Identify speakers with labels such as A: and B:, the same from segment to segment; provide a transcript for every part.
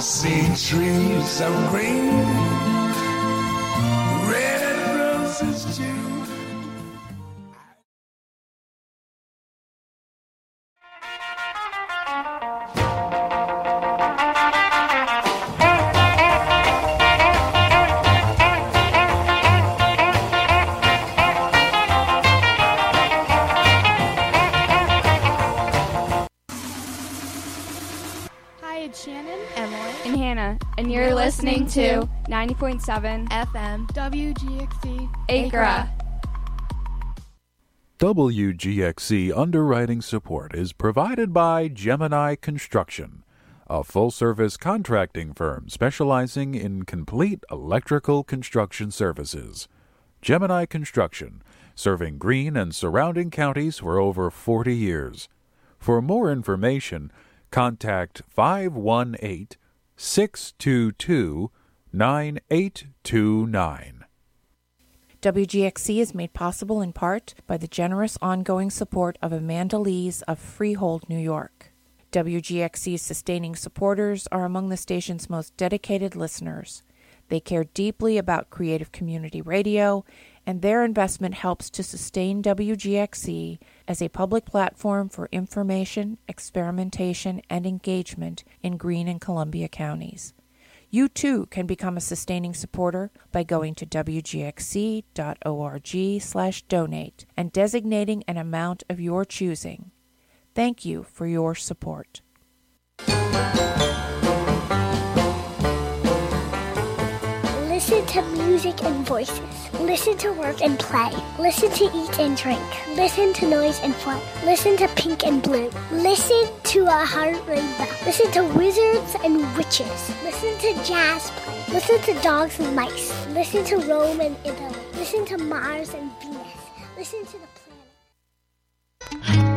A: see trees of green,
B: 90.7
C: FM.
D: WGXC.
B: Acra.
E: WGXC underwriting support is provided by Gemini Construction, a full service contracting firm specializing in complete electrical construction services. Gemini Construction, serving Greene and surrounding counties for over 40 years. For more information, contact 518 622 9829.
F: WGXC is made possible in part by the generous ongoing support of Amanda Lees of Freehold, New York. WGXC's sustaining supporters are among the station's most dedicated listeners. They care deeply about creative community radio, and their investment helps to sustain WGXC as a public platform for information, experimentation, and engagement in Greene and Columbia counties. You too can become a sustaining supporter by going to wgxc.org/donate and designating an amount of your choosing. Thank you for your support.
G: To music and voices. Listen to work and play. Listen to eat and drink. Listen to noise and fun. Listen to pink and blue. Listen to a heart rainbow. Listen to wizards and witches. Listen to jazz play. Listen to dogs and mice. Listen to Rome and Italy. Listen to Mars and Venus. Listen to the planet.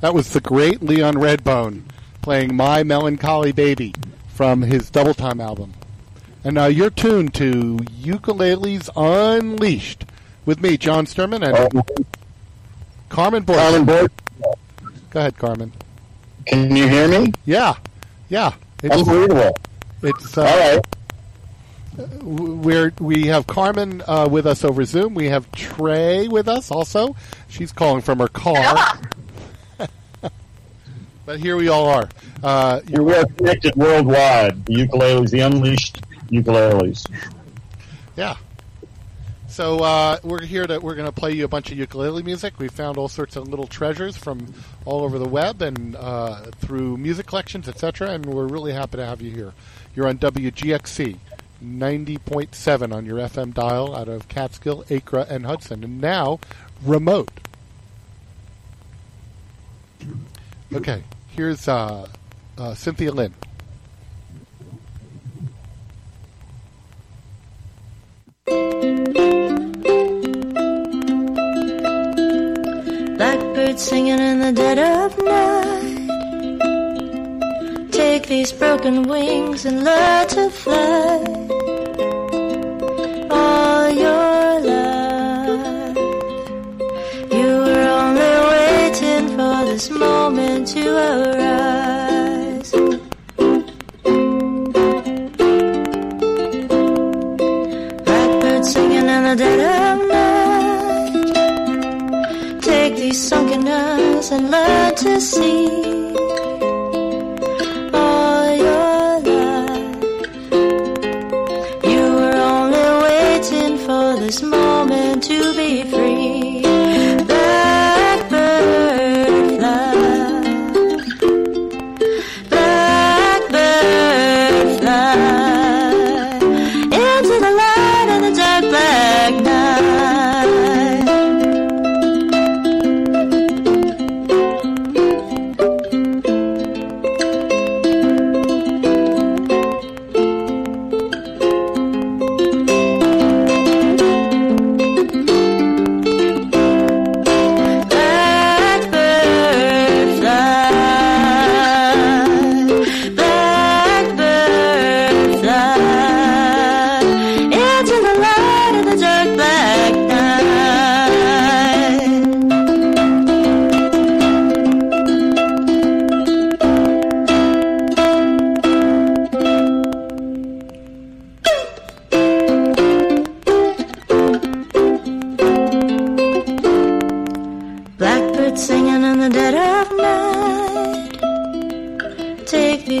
C: That
H: was the great Leon Redbone playing My Melancholy Baby from his Double Time album. And now you're tuned to Ukuleles Unleashed with me, John Sturman, and Carmen Boyd.
I: Carmen Boyd.
H: Go ahead, Carmen.
I: Can you hear me?
H: Yeah, yeah. It's,
I: Unbelievable.
H: it's uh,
I: All right.
H: we're we have Carmen uh, with us over Zoom. We have Trey with us also. She's calling from her car. but here we all are. Uh,
I: You're well connected worldwide. The ukuleles, the unleashed ukuleles.
H: yeah. So uh, we're here to we're going to play you a bunch of ukulele music. We found all sorts of little treasures from all over the web and uh, through music collections, etc. And we're really happy to have you here. You're on WGXC. 90.7 on your FM dial out of Catskill, Acra, and Hudson. And now, remote. Okay, here's uh, uh, Cynthia Lynn.
J: Blackbird singing in the dead of night. Take these broken wings and learn to fly. All your this moment to arise. Blackbird singing in the dead of night. Take these sunken eyes and learn to see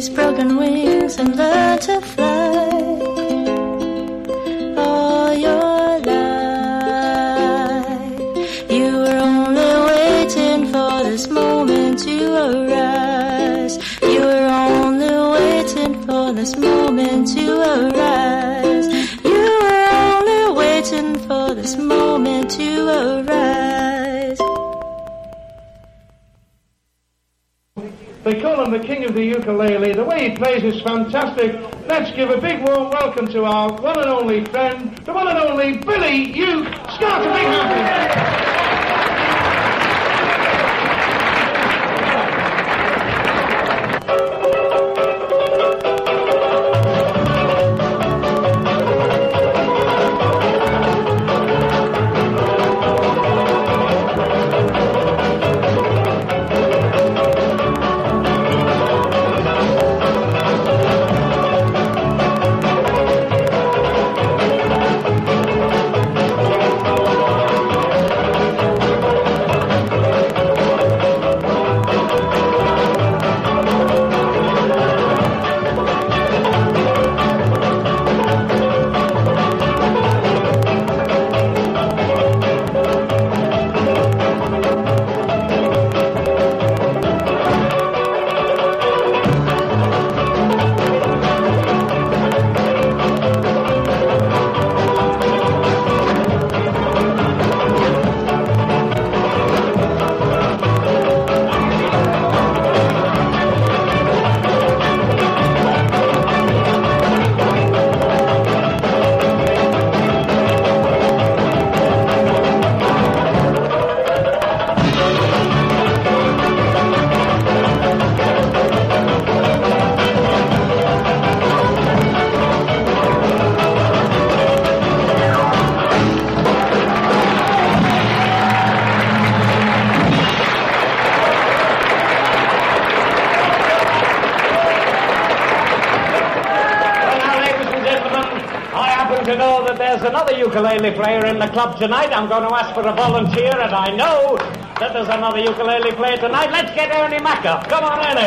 J: broken wings and learn to fly.
K: They call him the king of the ukulele. The way he plays is fantastic. Let's give a big warm welcome to our one and only friend, the one and only Billy Uke. Start a big happy.
L: Ukulele player in the club tonight. I'm going to ask for a volunteer, and I know that there's another ukulele player tonight. Let's get Ernie Mack up. Come on, Ernie.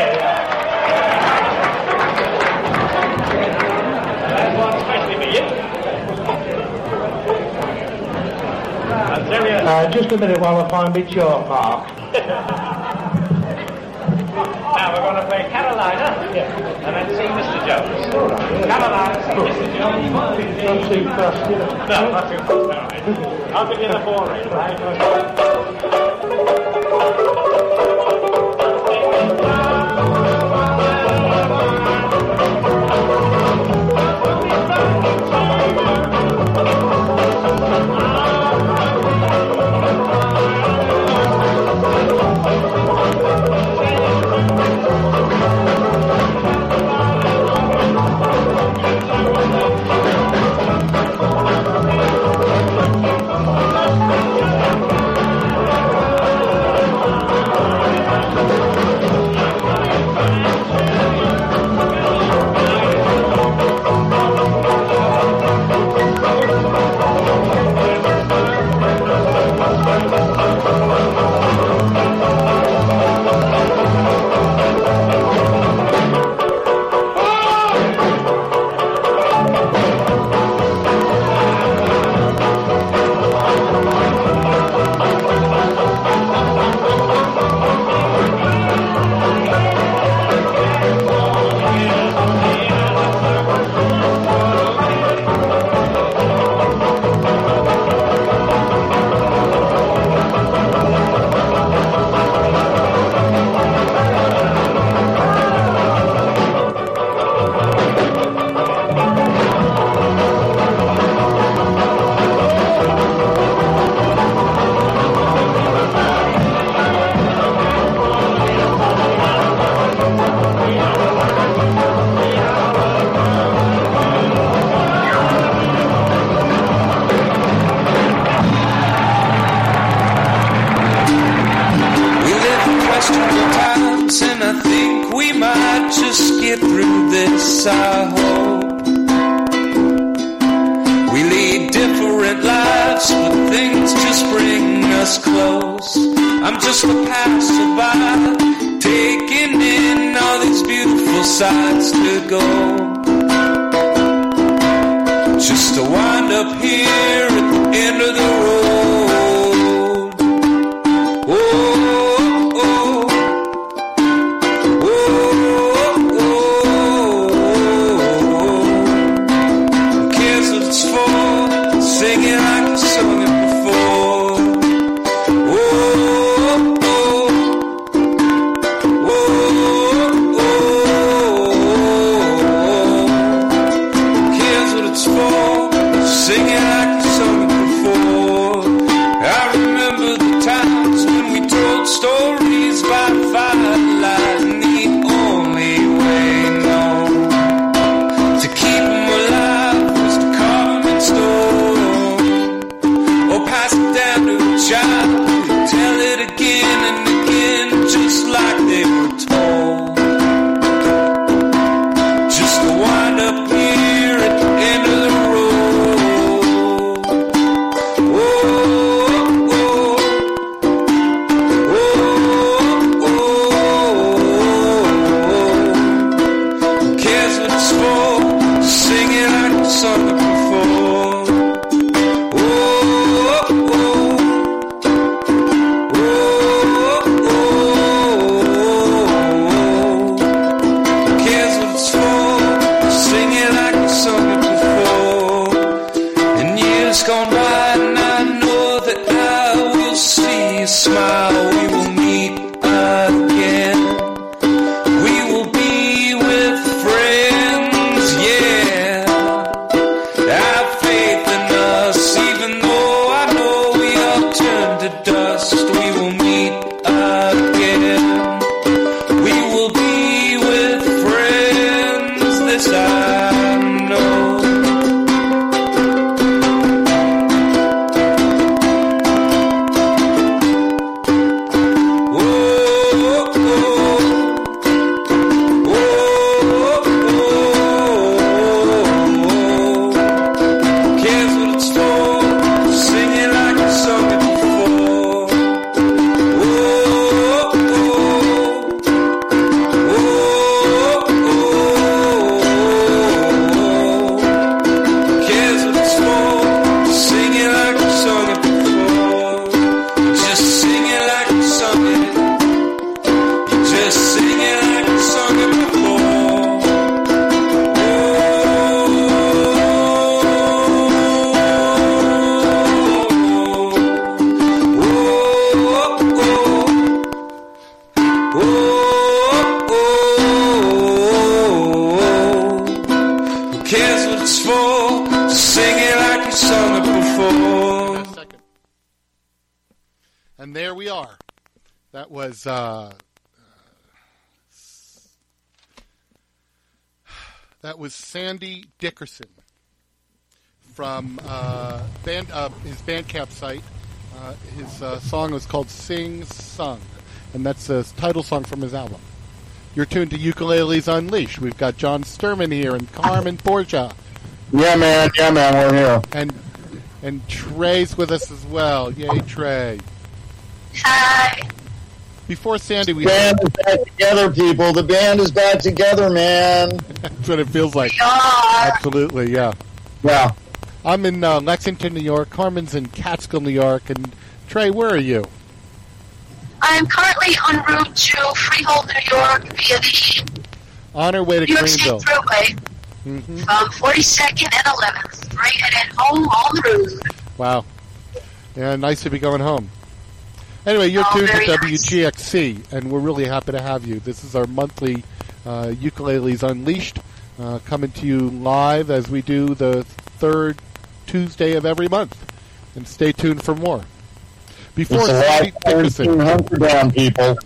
L: There's one especially for you.
K: Uh, just a minute while I find my chalk mark.
L: Now we're going to play Carolina, and then see Mr. Jones. Carolina, see Mr. Jones.
K: Not too fast, you know.
L: No, not too fast. I'll the four rate, right?
H: Dickerson from uh, band uh, his Bandcamp site. Uh, his uh, song was called "Sing Sung," and that's the title song from his album. You're tuned to Ukuleles Unleashed. We've got John Sturman here and Carmen Borgia.
I: Yeah, man. Yeah, man. We're here.
H: And and Trey's with us as well. Yay, Trey.
M: Hi.
H: Before Sandy, we
I: band is back together, people. The band is back together, man.
H: That's what it feels like.
M: We are.
H: Absolutely, yeah.
I: Yeah.
H: I'm in uh, Lexington, New York. Carmen's in Catskill, New York. And Trey, where are you?
M: I'm currently en route to Freehold, New York via the
H: On our way to
M: New York State
H: Greenville.
M: Thruway
H: hmm
M: from 42nd and 11th, right at home on the road.
H: Wow. Yeah, nice to be going home. Anyway, you're
M: Oh,
H: tuned to
M: very nice.
H: WGXC, and we're really happy to have you. This is our monthly uh, Ukuleles Unleashed, uh, coming to you live as we do the third Tuesday of every month. And stay tuned for more. Before
I: It's a
H: Sandy
I: lot of
H: Dickerson,
I: hunker down, people.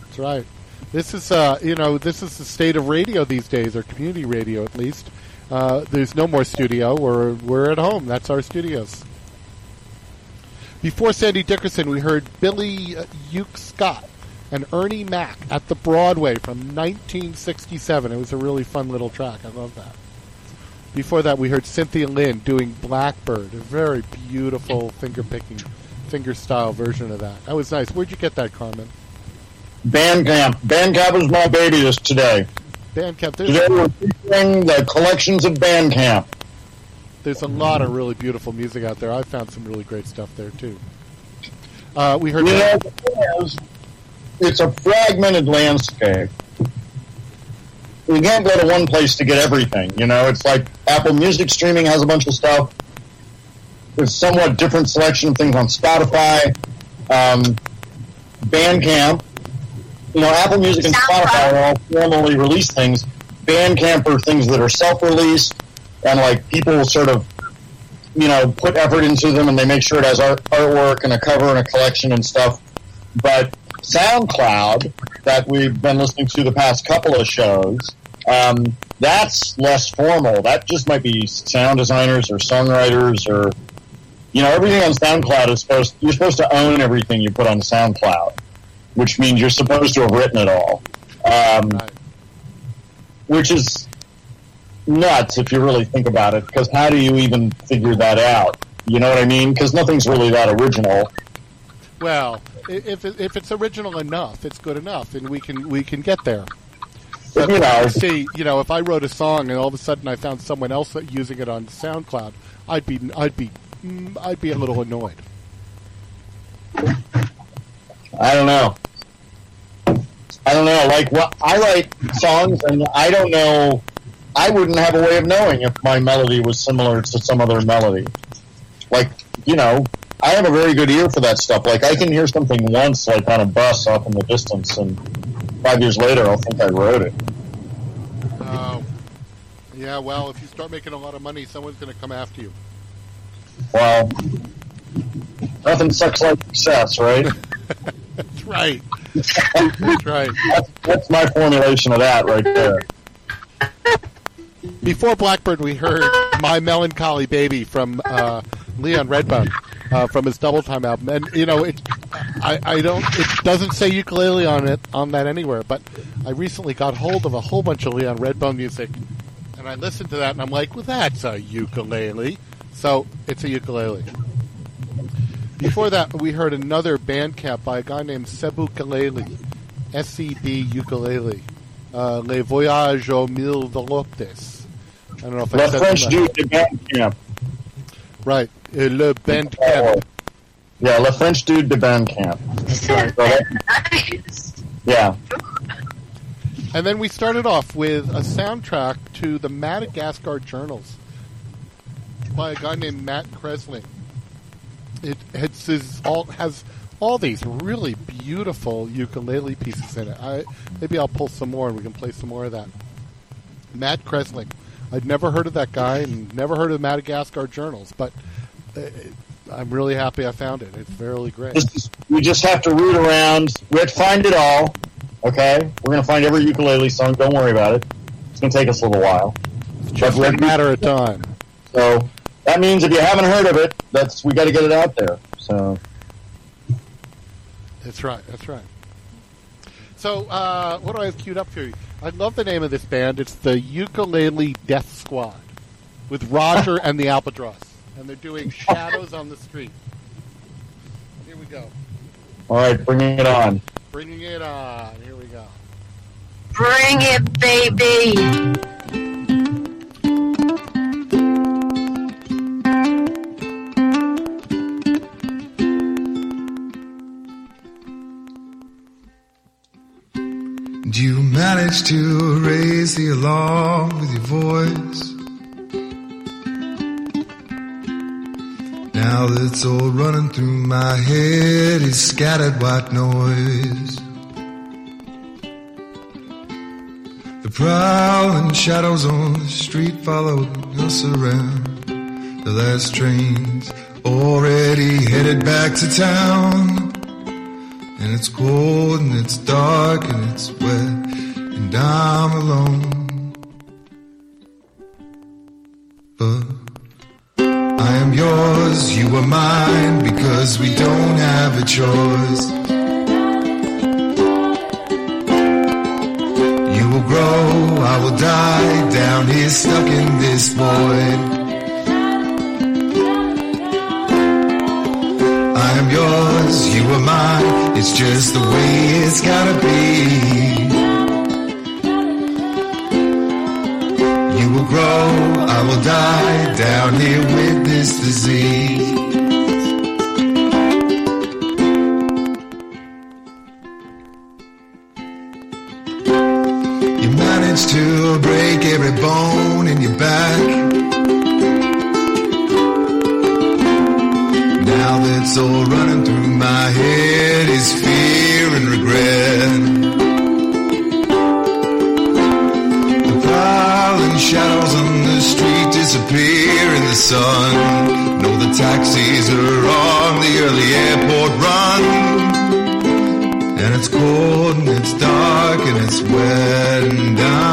H: That's right. This is, uh, you know, this is the state of radio these days, or community radio at least. Uh, there's no more studio. We're we're at home. That's our studios. Before Sandy Dickerson, we heard Billy uh, Uke Scott and Ernie Mac at the Broadway from 1967. It was a really fun little track. I love that. Before that, we heard Cynthia Lynn doing Blackbird, a very beautiful finger picking, finger style version of that. That was nice. Where'd you get that, Carmen?
I: Bandcamp. Bandcamp was my baby this today.
H: Bandcamp.
I: Today
H: There's,
I: we're featuring the collections of Bandcamp.
H: There's a lot of really beautiful music out there. I found some really great stuff there too. Uh, we heard.
I: You know, the it's a fragmented landscape. You can't go to one place to get everything. You know, it's like Apple Music streaming has a bunch of stuff. There's somewhat different selection of things on Spotify, um, Bandcamp. You know, Apple Music and Spotify are all formally released things. Bandcamp are things that are self-released, and like people sort of, you know, put effort into them, and they make sure it has art, artwork and a cover and a collection and stuff. But SoundCloud, that we've been listening to the past couple of shows, um, that's less formal. That just might be sound designers or songwriters or, you know, everything on SoundCloud is supposed. You're supposed to own everything you put on SoundCloud, which means you're supposed to have written it all. Um, Which is nuts if you really think about it. Because how do you even figure that out? You know what I mean? Because nothing's really that original.
H: Well, if if it's original enough, it's good enough, and we can we can get there.
I: But, you know,
H: see, you know, if I wrote a song and all of a sudden I found someone else using it on SoundCloud, I'd be I'd be mm, I'd be a little annoyed.
I: I don't know. I don't know. Like, what I write songs, and I don't know. I wouldn't have a way of knowing if my melody was similar to some other melody. Like, you know, I have a very good ear for that stuff. Like, I can hear something once, like on a bus off in the distance, and five years later, I'll think I wrote it.
H: Oh, yeah. Well, if you start making a lot of money, someone's going to come after you.
I: Well, nothing sucks like success, right?
H: That's right. That's right.
I: That's, that's my formulation of that right there.
H: Before Blackbird, we heard "My Melancholy Baby" from uh, Leon Redbone uh, from his Double Time album, and you know, it, I, I don't, it doesn't say ukulele on it on that anywhere. But I recently got hold of a whole bunch of Leon Redbone music, and I listened to that, and I'm like, well, that's a ukulele. So it's a ukulele. Before that, we heard another Bandcamp by a guy named Sebu Kaleli, S-E-B ukulele, uh, Les Voyages aux Mille Voluptés. I don't know if I
I: The
H: said
I: French
H: that.
I: dude de Bandcamp.
H: Right, uh, Le Bandcamp.
I: Yeah, Le French dude de Bandcamp.
H: Right.
M: Nice.
I: Yeah.
H: And then we started off with a soundtrack to the Madagascar Journals by a guy named Matt Kresling. It it's, is all has all these really beautiful ukulele pieces in it. I maybe I'll pull some more and we can play some more of that. Matt Kresling. I'd never heard of that guy and never heard of Madagascar Journals, but uh, I'm really happy I found it. It's really great.
I: We just have to root around. We have to find it all. Okay? We're going to find every ukulele song. Don't worry about it. It's going to take us a little while.
H: Just a matter of time.
I: So that means if you haven't heard of it, that's we got to get it out there. So
H: That's right. That's right. So, uh, what do I have queued up for you? I love the name of this band. It's the Ukulele Death Squad with Roger and the Albatross. And they're doing Shadows on the Street. Here we go.
I: all right, bring it on.
H: Bringing it on. Here we go.
M: Bring it, baby.
A: Do you manage to raise the alarm with your voice? Now that's all running through my head is scattered white noise. The prowling shadows on the street follow us around. The last train's already headed back to town. And it's cold and it's dark and it's wet and I'm alone. But I am yours, you are mine because we don't have a choice. You will grow, I will die down here stuck in this void. yours, you were mine. It's just the way it's gotta be. You will grow, I will die down here with this disease. sun. No, the taxis are on the early airport run. And it's cold and it's dark and it's wet and down.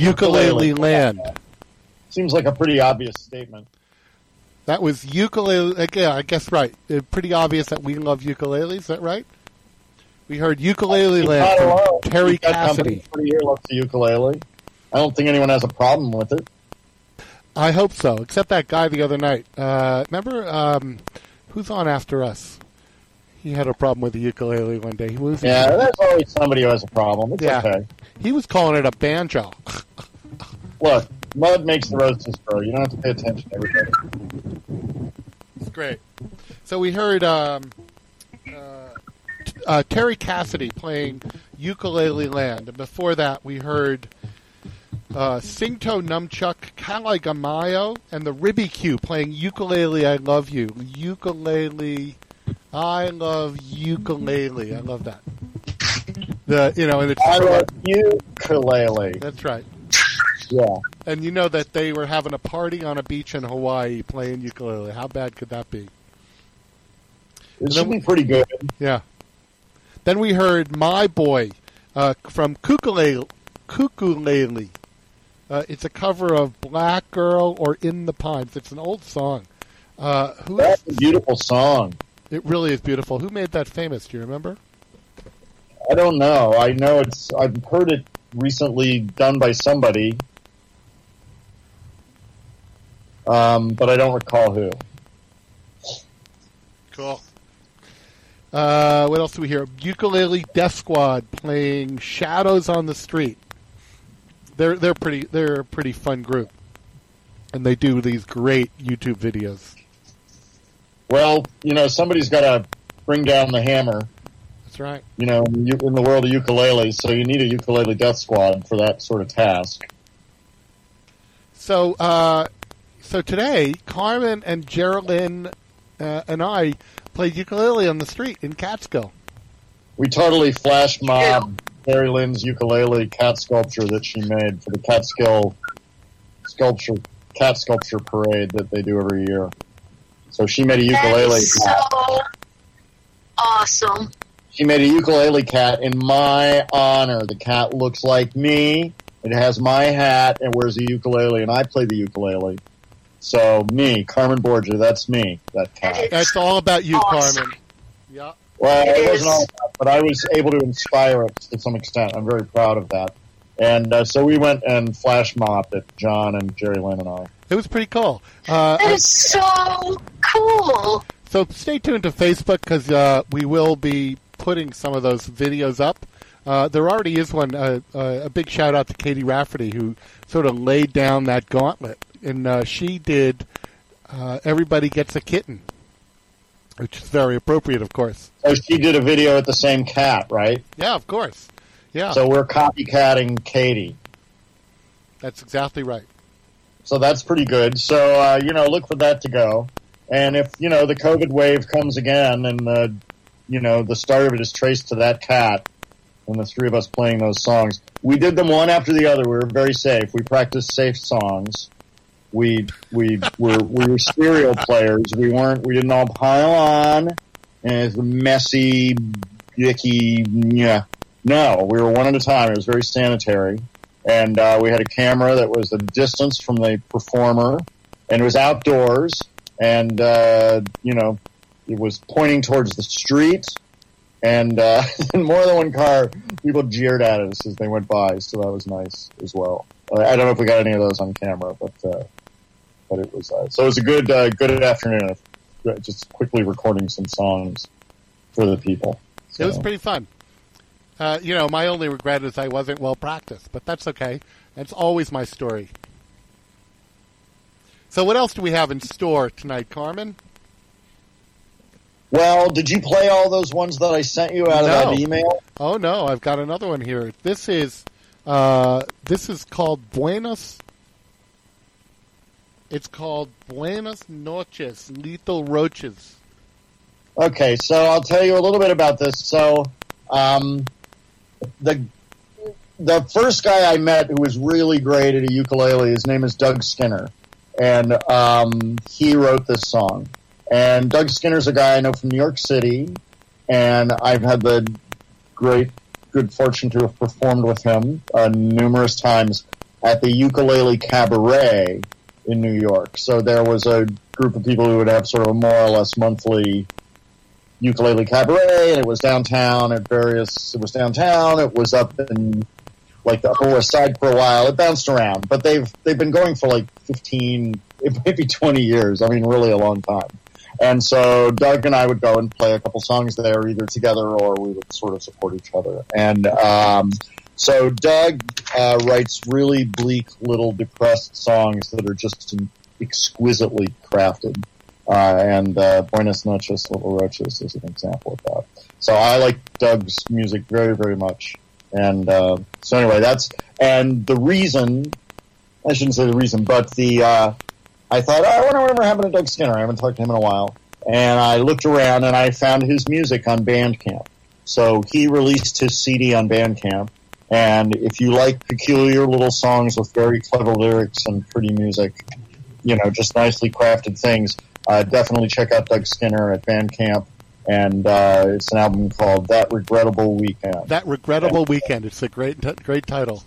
N: Ukulele ukulele?
O: land. Seems
I: like a pretty obvious statement.
H: That was ukulele. like, Yeah, I guess right. Uh, pretty obvious that we love ukuleles. Is that right? We heard ukulele
I: He's
H: land
I: not
H: from
I: alone.
H: Terry
I: got company
H: Cassidy.
I: pretty here loves the ukulele. I don't think anyone has a problem with it.
H: I hope so. Except that guy the other night. Uh, remember um, who's on after us? He had a problem with the ukulele one day. He was
I: Yeah, there's always somebody who has a problem. It's
H: Yeah.
I: okay.
H: He was calling it a banjo.
I: Look, mud makes the roses grow. You don't have to pay attention to everybody.
H: It's great. So we heard um, uh, uh, Terry Cassidy playing Ukulele Land. And before that, we heard uh, Singto Numchuck, Kalai Gamayo, and the Ribby Q playing Ukulele I Love You. Ukulele I Love Ukulele. I love that. The you know, and it's
I: I love ukulele.
H: That's right.
I: Yeah.
H: And you know that they were having a party on a beach in Hawaii playing ukulele. How bad could that be?
I: It should be pretty good.
H: Yeah. Then we heard "My Boy" uh, from Kukulele. Kukulele. Uh, it's a cover of "Black Girl" or "In the Pines." It's an old song. Uh, who
I: That's a beautiful song.
H: It really is beautiful. Who made that famous? Do you remember?
I: I don't know. I know it's. I've heard it recently done by somebody, um, but I don't recall who.
H: Cool. Uh, what else do we hear? Ukulele Death Squad playing "Shadows on the Street." They're they're pretty they're a pretty fun group, and they do these great YouTube videos.
I: Well, you know, somebody's got to bring down the hammer.
H: That's right.
I: You know, in the in the world of ukuleles, so you need a ukulele death squad for that sort of task.
H: So, uh, so today, Carmen and Geraldine uh, and I played ukulele on the street in Catskill.
I: we totally flash mob Mary Lynn's ukulele cat sculpture that she made for the Catskill sculpture cat sculpture parade that they do every year. So she made a ukulele
M: is
I: cat.
M: so awesome.
I: She made a ukulele cat in my honor. The cat looks like me. It has my hat and wears a ukulele, and I play the ukulele. So me, Carmen Borgia, that's me. That cat.
H: That's all about you, Carmen. Yeah.
I: Well,
H: It
I: it wasn't
H: is.
I: all that, but I was able to inspire it to some extent. I'm very proud of that. And uh, so we went and flash mobbed it, John and Jerry Lynn and I.
H: It was pretty cool. Uh,
M: That is so cool.
H: So stay tuned to Facebook because uh, we will be putting some of those videos up. Uh, there already is one. Uh, uh, a big shout out to Katie Rafferty who sort of laid down that gauntlet, and uh, she did. Uh, Everybody gets a kitten, which is very appropriate, of course.
I: So she did a video with the same cat, right?
H: Yeah, of course. Yeah,
I: So we're copycatting Katie.
H: that's exactly right.
I: So that's pretty good. So uh, you know, look for that to go. And if you know the COVID wave comes again, and the you know the start of it is traced to that cat, and the three of us playing those songs, we did them one after the other. We were very safe. We practiced safe songs. We we were we were serial players. We weren't. We didn't all pile on and it's messy, icky. Yeah, no, we were one at a time. It was very sanitary and uh, we had a camera that was a distance from the performer, and it was outdoors, and uh, you know, it was pointing towards the street, and uh, in more than one car, people jeered at us as they went by, so that was nice as well. I don't know if we got any of those on camera, but uh, but it was uh, so it was a good uh, good afternoon. of Just quickly recording some songs for the people.
H: It was pretty fun. Uh, you know, my only regret is I wasn't well practiced, but that's okay. That's always my story. So, what else do we have in store tonight, Carmen?
I: Well, did you play all those ones that I sent you out of that email?
H: Oh no, I've got another one here. This is uh, this is called Buenos. It's called Buenas noches, Little Roaches.
I: Okay, so I'll tell you a little bit about this. So, um, the the first guy I met who was really great at a ukulele, his name is Doug Skinner, and um, he wrote this song. And Doug Skinner's a guy I know from New York City, and I've had the great good fortune to have performed with him uh, numerous times at the Ukulele Cabaret in New York. So there was a group of people who would have sort of a more or less monthly ukulele cabaret, and it was downtown at various. It was downtown. It was up in like the Upper West Side for a while. It bounced around, but they've they've been going for like fifteen, maybe twenty years. I mean, really a long time. And so Doug and I would go and play a couple songs there, either together or we would sort of support each other. And um, so Doug uh, writes really bleak, little depressed songs that are just exquisitely crafted. Uh, and uh, Buenas noches, Little Roaches is an example of that. So I like Doug's music very, very much. And uh, so anyway, that's and the reason I shouldn't say the reason, but the uh, I thought, oh, I wonder whatever happened to Doug Skinner. I haven't talked to him in a while, and I looked around and I found his music on Bandcamp. So he released his CD on Bandcamp, and if you like peculiar little songs with very clever lyrics and pretty music, you know, just nicely crafted things, uh, definitely check out Doug Skinner at Bandcamp. And uh, it's an album called That Regrettable Weekend.
H: That regrettable weekend. It's a great, t- great title.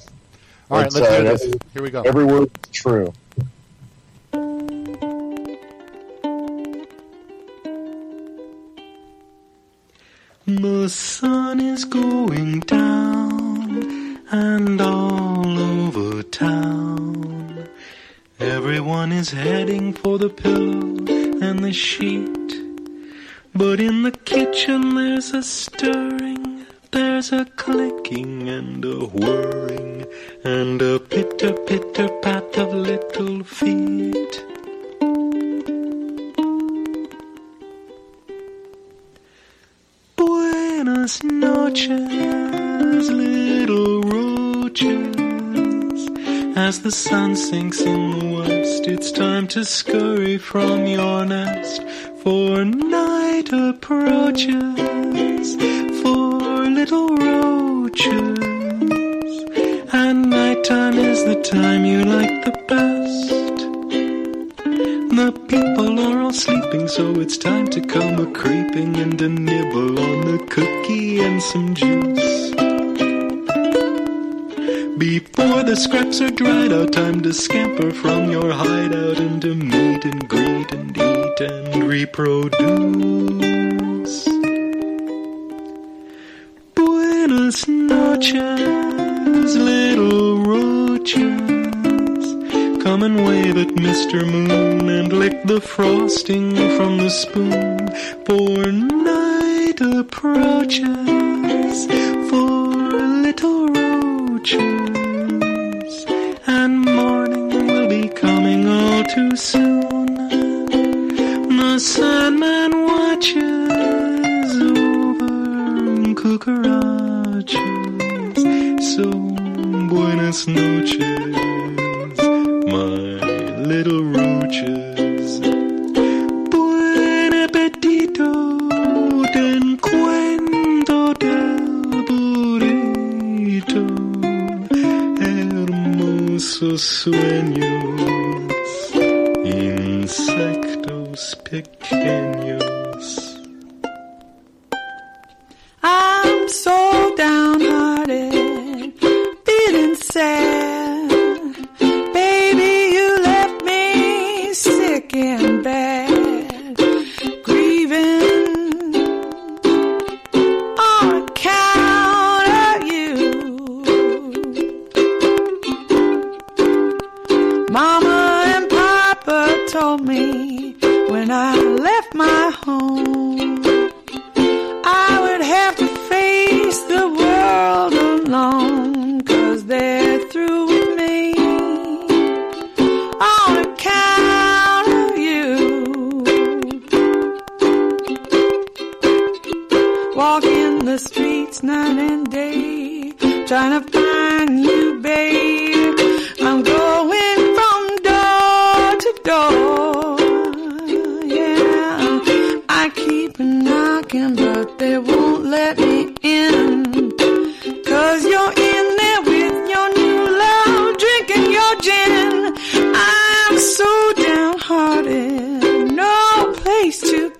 H: All right, let's
I: uh,
H: do this. Here we go.
I: Every word is true.
P: The sun is going down and all over town. Everyone is heading for the pillow and the sheet. But in the kitchen there's a stirring, there's a clicking and a whirring, and a pitter pitter pat of little feet. Buenas noches, little roaches. As the sun sinks in the west, it's time to scurry from your nest. For night approaches, for little roaches. And nighttime is the time you like the best. The people are all sleeping, so it's time to come a creeping and a nibble on the cookie and some juice. Before the scraps are dried out, time to scamper from your hideout and to meet and greet and eat and reproduce. Buenos noches, little roaches. Come and wave at Mr. Moon and lick the frosting from the spoon. For night approaches for little roaches. And morning will be coming all too soon. The Sandman watches over cucarachas. So buenas noches, my little roaches. Sueños, insectos pequeños.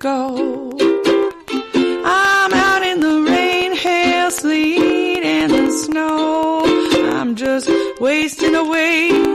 Q: Go. I'm out in the rain, hail, sleet, and the snow. I'm just wasting away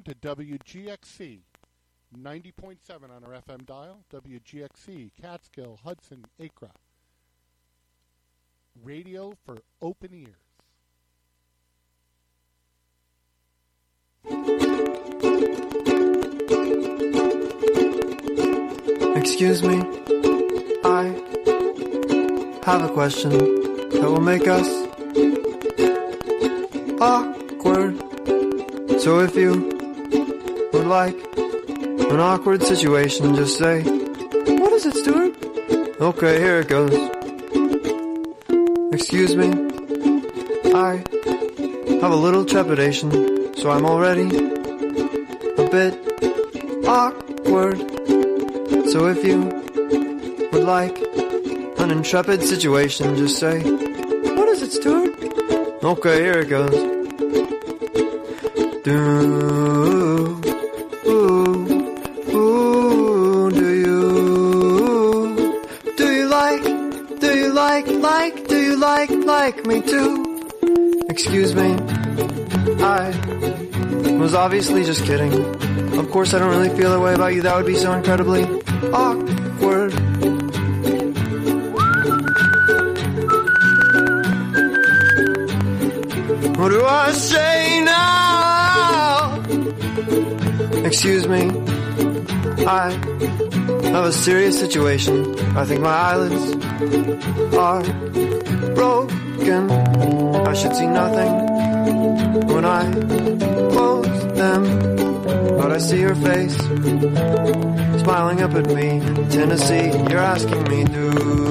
H: tuned to WGXC 90.7 on our FM dial, WGXC, Catskill, Hudson, Acra. Radio for open ears.
R: Excuse me. I have a question that will make us awkward. So if you would like an awkward situation, just say, What is it, Stuart? Okay, here it goes. Excuse me. I have a little trepidation, so I'm already a bit awkward. So if you would like an intrepid situation, just say, What is it, Stuart? Okay, here it goes. Do, obviously just kidding. Of course, I don't really feel that way about you. That would be so incredibly awkward. What do I say now? Excuse me, I have a serious situation. I think my eyelids are broken. I should see nothing when I close them. But I see your face smiling up at me. Tennessee, you're asking me to.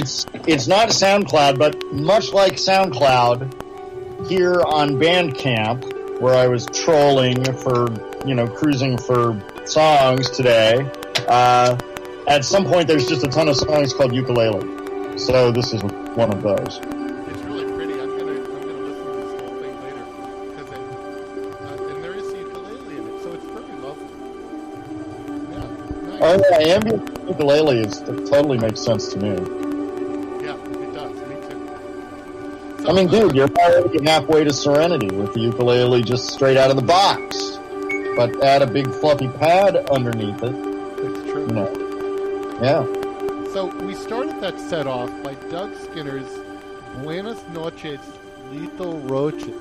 I: It's it's not SoundCloud, but much like SoundCloud, here on Bandcamp, where I was trolling for you know cruising for songs today. Uh, at some point, there's just a ton of songs called ukulele, so this is one of those.
H: It's really pretty. I'm gonna I'm gonna listen to this whole thing later because and there is ukulele in it, so it's very lovely.
I: Oh yeah, ambient ukulele is totally makes sense to me. I mean, dude, you're already halfway to Serenity with the ukulele just straight out of the box, but add a big fluffy pad underneath it.
H: It's true.
I: You know, yeah.
H: So we started that set off by Doug Skinner's Buenas Noches, Little Roaches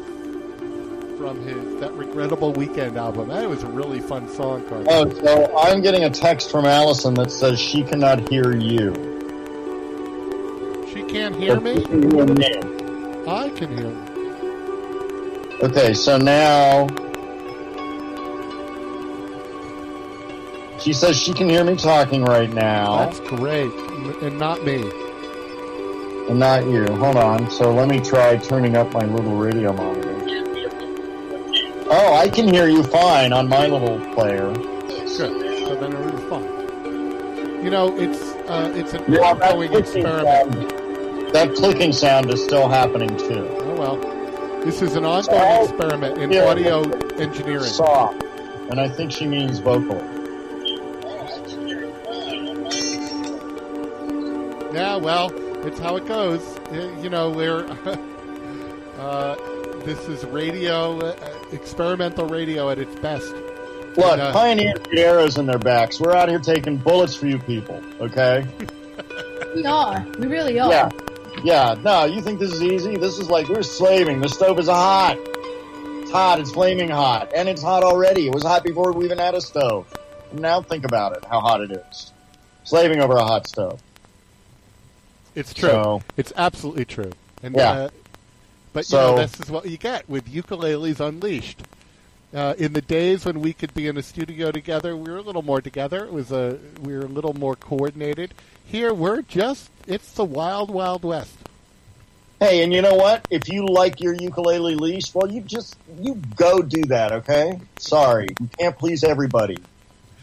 H: from his That Regrettable Weekend album. That was a really fun song, Carl.
I: Oh, so I'm getting a text from Allison that says she cannot hear you.
H: She can't hear me?
I: She can hear me.
H: I can hear.
I: Okay, so now she says she can hear me talking right now,
H: That's great. And not me.
I: and not you. Hold on. So let me try turning up my little radio monitor. Oh, I can hear you fine on my little player.
H: Good. So then was fun. You know, it's uh, it's an
I: Yeah,
H: ongoing experiment.
I: Sound- That clicking sound is still happening too.
H: Oh well. This is an ongoing
I: Oh,
H: experiment in
I: yeah.
H: audio engineering.
I: Soft, and I think she means vocal.
H: Yeah, well, it's how it goes. Uh, You know, we're uh, this is radio, uh, experimental radio at its best.
I: Look,
H: And, uh,
I: pioneers get arrows in their backs. We're out here taking bullets for you people, okay?
S: We are. We really are.
I: Yeah. Yeah, no, you think this is easy? This is like, we're slaving. The stove is hot. It's hot, it's flaming hot. And it's hot already. It was hot before we even had a stove. And now think about it, how hot it is. Slaving over a hot stove.
H: It's true.
I: So-
H: it's absolutely true. And
I: Yeah.
H: uh, but
I: So-
H: you know, this is what you get with ukuleles unleashed. Uh, in the days when we could be in a studio together, we were a little more together. It was a we were a little more coordinated. Here, we're just it's the wild, wild west.
I: Hey, and you know what? If you like your ukulele leash, well, you just you go do that. Okay? Sorry, you can't please everybody.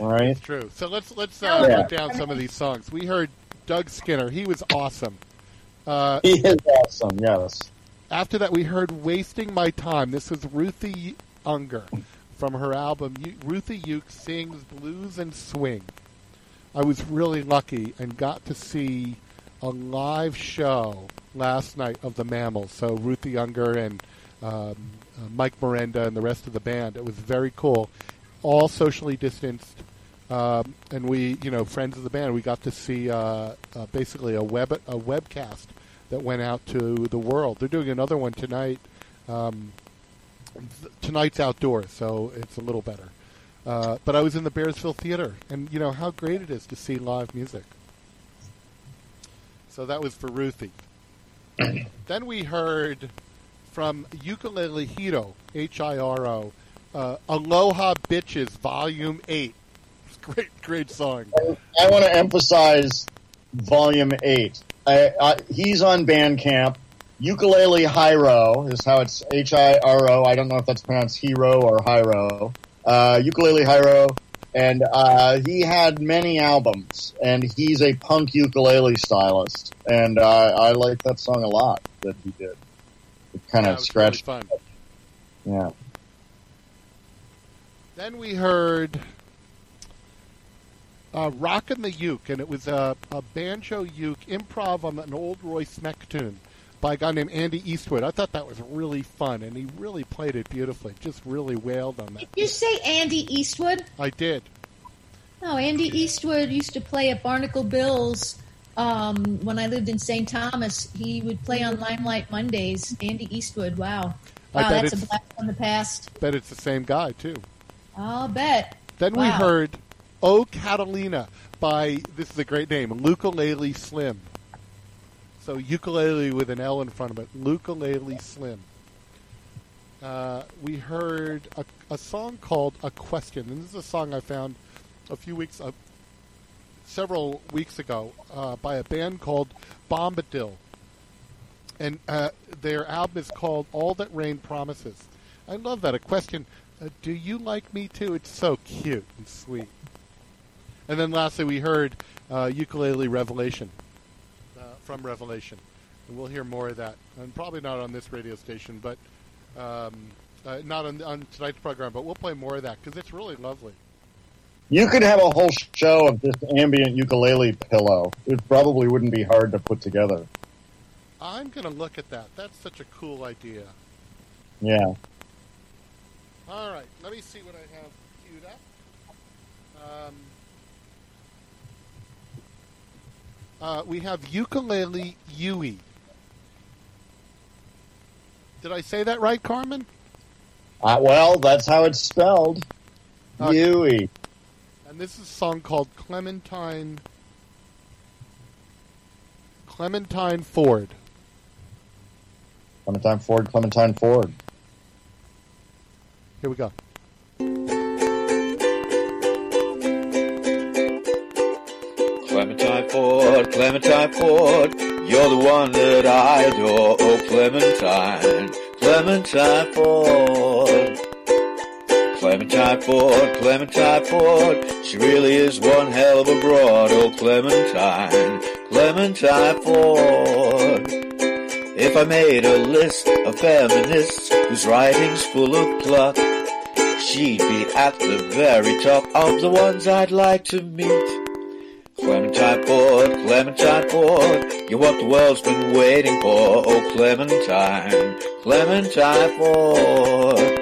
I: All right?
H: It's true. So let's let's uh,
I: Yeah.
H: run down some of these songs. We heard Doug Skinner. He was awesome. Uh,
I: He is awesome. Yes.
H: After that, we heard "Wasting My Time." This was Ruthie Ungar from her album U- "Ruthie Uke Sings Blues and Swing." I was really lucky and got to see a live show last night of the Mammals. So Ruthie Ungar and um, Mike Merenda and the rest of the band. It was very cool. All socially distanced, um, and we, you know, friends of the band. We got to see uh, uh, basically a web a webcast that went out to the world. They're doing another one tonight. Um, th- tonight's outdoors, so it's a little better. Uh, but I was in the Bearsville Theater, and you know how great it is to see live music. So that was for Ruthie. then we heard from Ukulele Hiro, H I R O, uh, Aloha Bitches, Volume 8. Great, great song.
I: I want to emphasize Volume Eight. I, I, he's on Bandcamp. Ukulele Hiro is how it's H I R O. I don't know if that's pronounced Hero or Hiro. Uh, ukulele Hiro, and uh, he had many albums, and he's a punk ukulele stylist, and uh, I like that song a lot that he did. It kind
H: Yeah,
I: of
H: it really
I: scratched.
H: fun.
I: Yeah.
H: Then we heard uh, Rockin' the Uke, and it was a, a banjo uke improv on an old Roy Smeck tune by a guy named Andy Eastwood. I thought that was really fun, and he really played it beautifully. Just really wailed on that.
S: Did you say Andy Eastwood?
H: I did.
S: No, Andy Eastwood used to play at Barnacle Bills um, when I lived in St. Thomas. He would play on Limelight Mondays. Andy Eastwood, wow.
H: I
S: Wow,
H: bet
S: that's a blast from the past.
H: Bet it's the same guy, too.
S: I'll bet.
H: Then we heard "Oh Catalina" by this is a great name, Ukulele Slim. So ukulele with an L in front of it, Ukulele Slim. Uh, we heard a, a song called "A Question," and this is a song I found a few weeks, uh, several weeks ago, uh, by a band called Bombadil, and uh, their album is called "All That Rain Promises." I love that. A question. Uh, do you like me too? It's so cute and sweet. And then lastly, we heard uh, ukulele revelation from Revelation, and we'll hear more of that, and probably not on this radio station, but um, uh, not on, on tonight's program. But we'll play more of that because it's really lovely.
I: You could have a whole show of just ambient ukulele pillow. It probably wouldn't be hard to put together.
H: I'm going to look at that. That's such a cool idea.
I: Yeah.
H: All right, let me see what I have queued up. Um, uh, we have ukulele Yui. Did I say that right, Carmen?
I: Uh, well, that's how it's spelled.
H: Okay.
I: Yui.
H: And this is a song called Clementine. Clementine Ford.
I: Clementine Ford, Clementine Ford.
H: Here we go.
T: Ford, Clementine Ford, you're the one that I adore. Oh, Clementine, Clementine Ford. Clementine Ford, Clementine Ford, she really is one hell of a broad. Oh, Clementine, Clementine Ford. If I made a list of feminists whose writing's full of pluck, she'd be at the very top of the ones I'd like to meet. Clementine Ford, Clementine Ford, you're what the world's been waiting for. Oh, Clementine, Clementine Ford.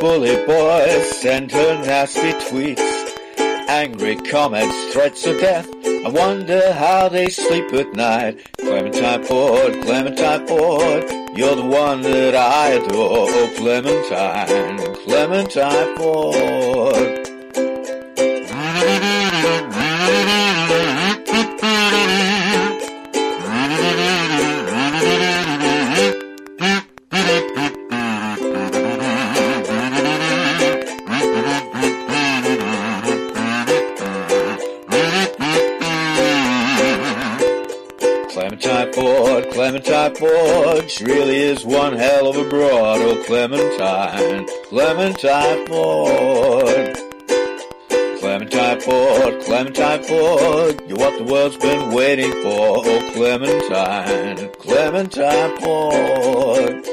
T: Bully boys send her nasty tweets. Angry comments, threats of death. I wonder how they sleep at night. Clementine Ford, Clementine Ford, you're the one that I adore. Oh, Clementine, Clementine Ford. She really is one hell of a broad. Oh, Clementine, Clementine Ford. Clementine Ford, Clementine Ford, you're what the world's been waiting for. Oh, Clementine, Clementine Ford.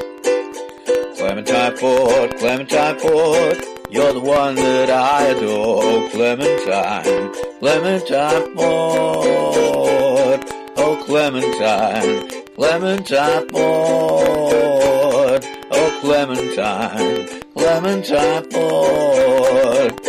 T: Clementine Ford, Clementine Ford, you're the one that I adore. Oh, Clementine, Clementine Ford. Oh, Clementine, Clementine Ford. Oh, Clementine, Clementine Ford.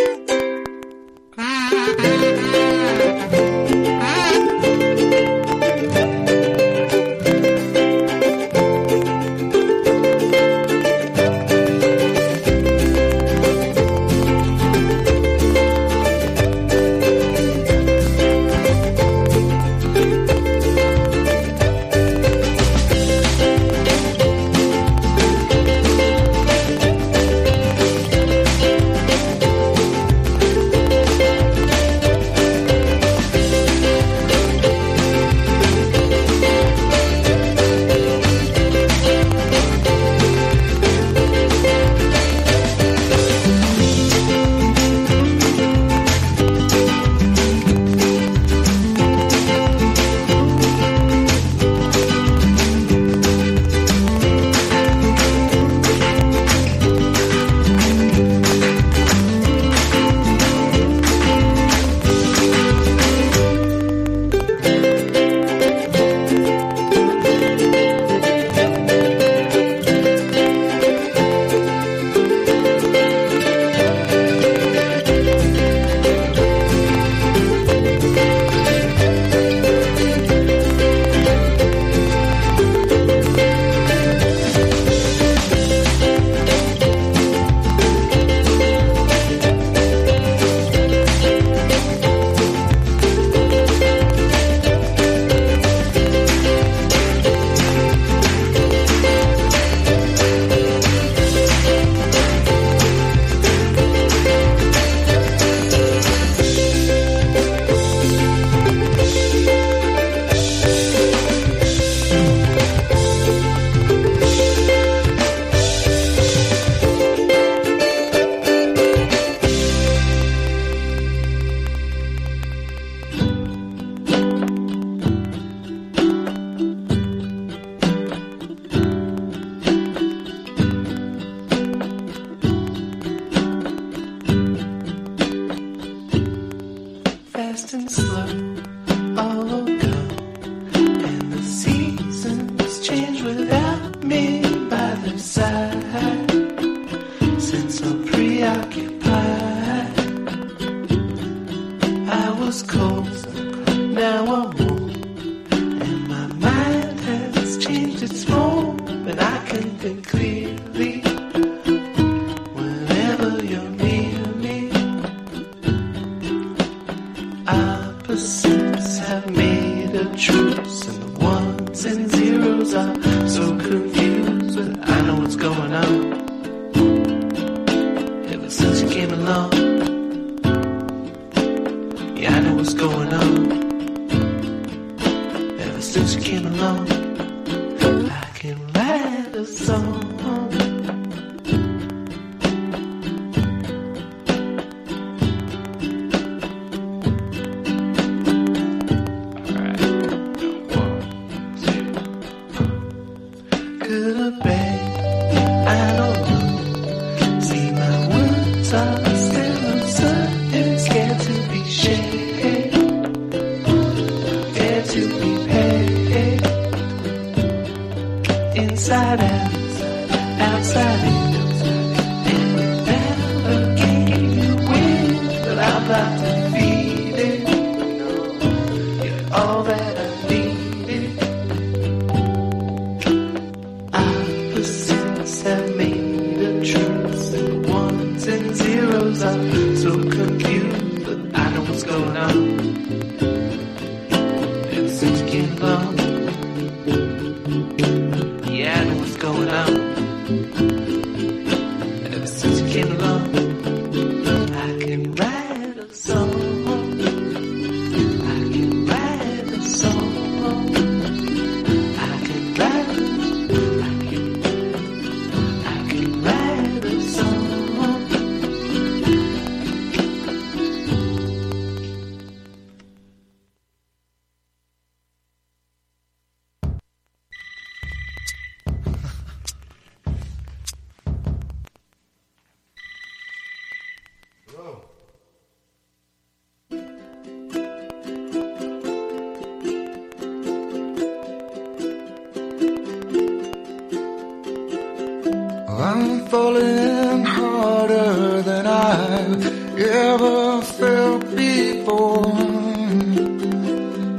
P: Ever
A: felt before.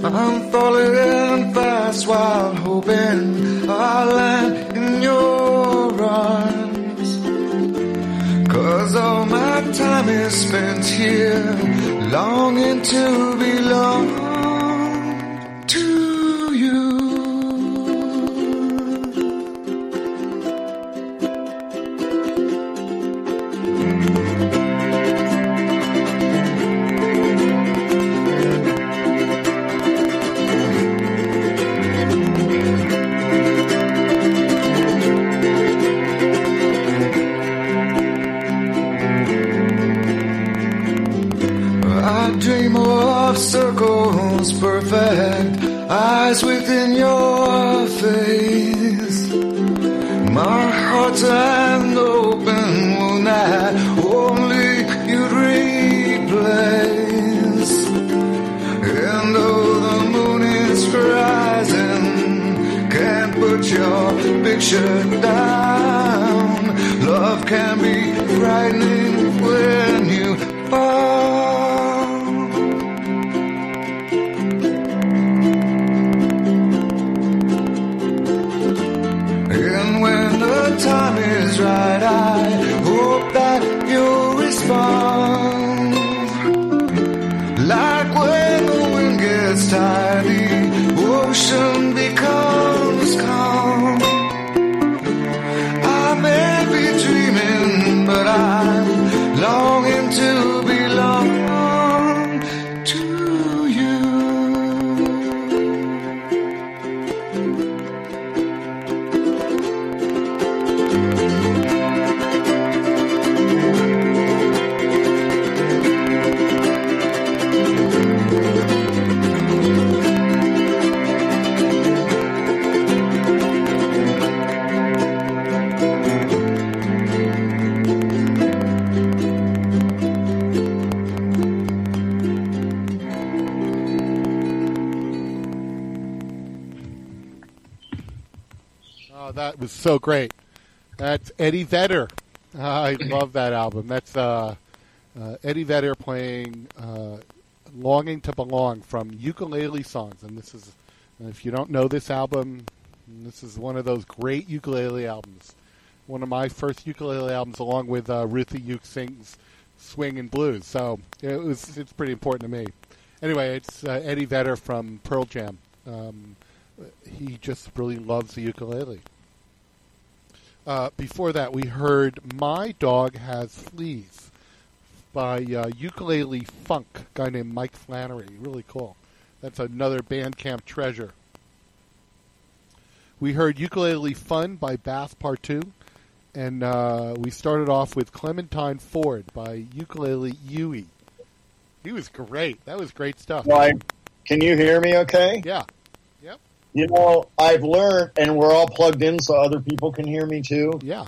A: I'm falling fast while hoping I'll land in your arms. Cause all my time is spent here, longing to picture
H: was so great. That's Eddie Vedder. I love that album. That's uh, uh, Eddie Vedder playing uh, "Longing to Belong" from Ukulele Songs, and this is, if you don't know this album, this is one of those great ukulele albums. One of my first ukulele albums, along with uh, Ruthie Uke sings swing and blues. So it was it's pretty important to me. Anyway, it's uh, Eddie Vedder from Pearl Jam. Um, he just really loves the ukulele. Uh, before that, we heard "My Dog Has Fleas" by uh, Ukulele Funk, a guy named Mike Flannery. Really cool. That's another Bandcamp treasure. We heard "Ukulele Fun" by Bass Partout, and uh, we started off with "Clementine Ford" by Ukulele Yui. He was great. That was great stuff.
I: Right. Can you hear me okay?
H: Yeah.
I: You know, I've learned, and we're all plugged in so other people can hear me too.
H: Yeah.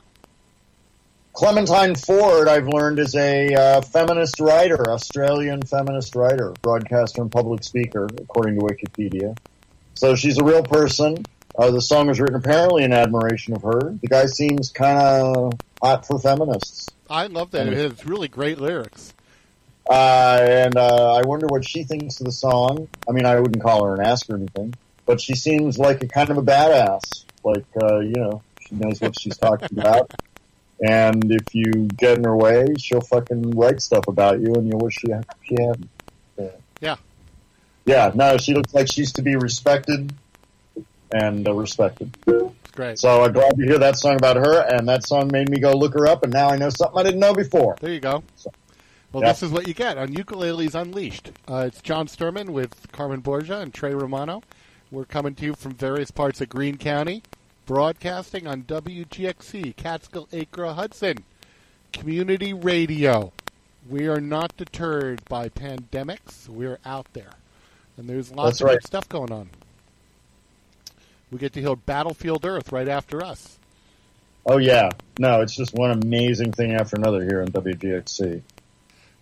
I: Clementine Ford, I've learned, is a uh, feminist writer, Australian feminist writer, broadcaster, and public speaker, according to Wikipedia. So she's a real person. Uh, the song was written apparently in admiration of her. The guy seems kind of hot for feminists.
H: I love that. It has really great lyrics.
I: Uh, and uh, I wonder what she thinks of the song. I mean, I wouldn't call her and ask her anything, but she seems like a kind of a badass. Like, uh, you know, she knows what she's talking about. And if you get in her way, she'll fucking write stuff about you, and you'll wish she, she hadn't. Yeah.
H: Yeah.
I: Yeah, no, she looks like she's to be respected and uh, respected.
H: Great.
I: So I'm glad to hear that song about her, and that song made me go look her up, and now I know something I didn't know before.
H: There you go. Well,
I: Yeah.
H: this is what you get on Ukuleles Unleashed. Uh, it's John Sturman with Carmen Borgia and Trey Romano. We're coming to you from various parts of Greene County, broadcasting on WGXC, Catskill Acra Hudson, community radio. We are not deterred by pandemics. We're out there. And there's lots
I: That's
H: of
I: right.
H: good stuff going on. We get to hear Battlefield Earth right after us.
I: Oh yeah, no, it's just one amazing thing after another here on WGXC.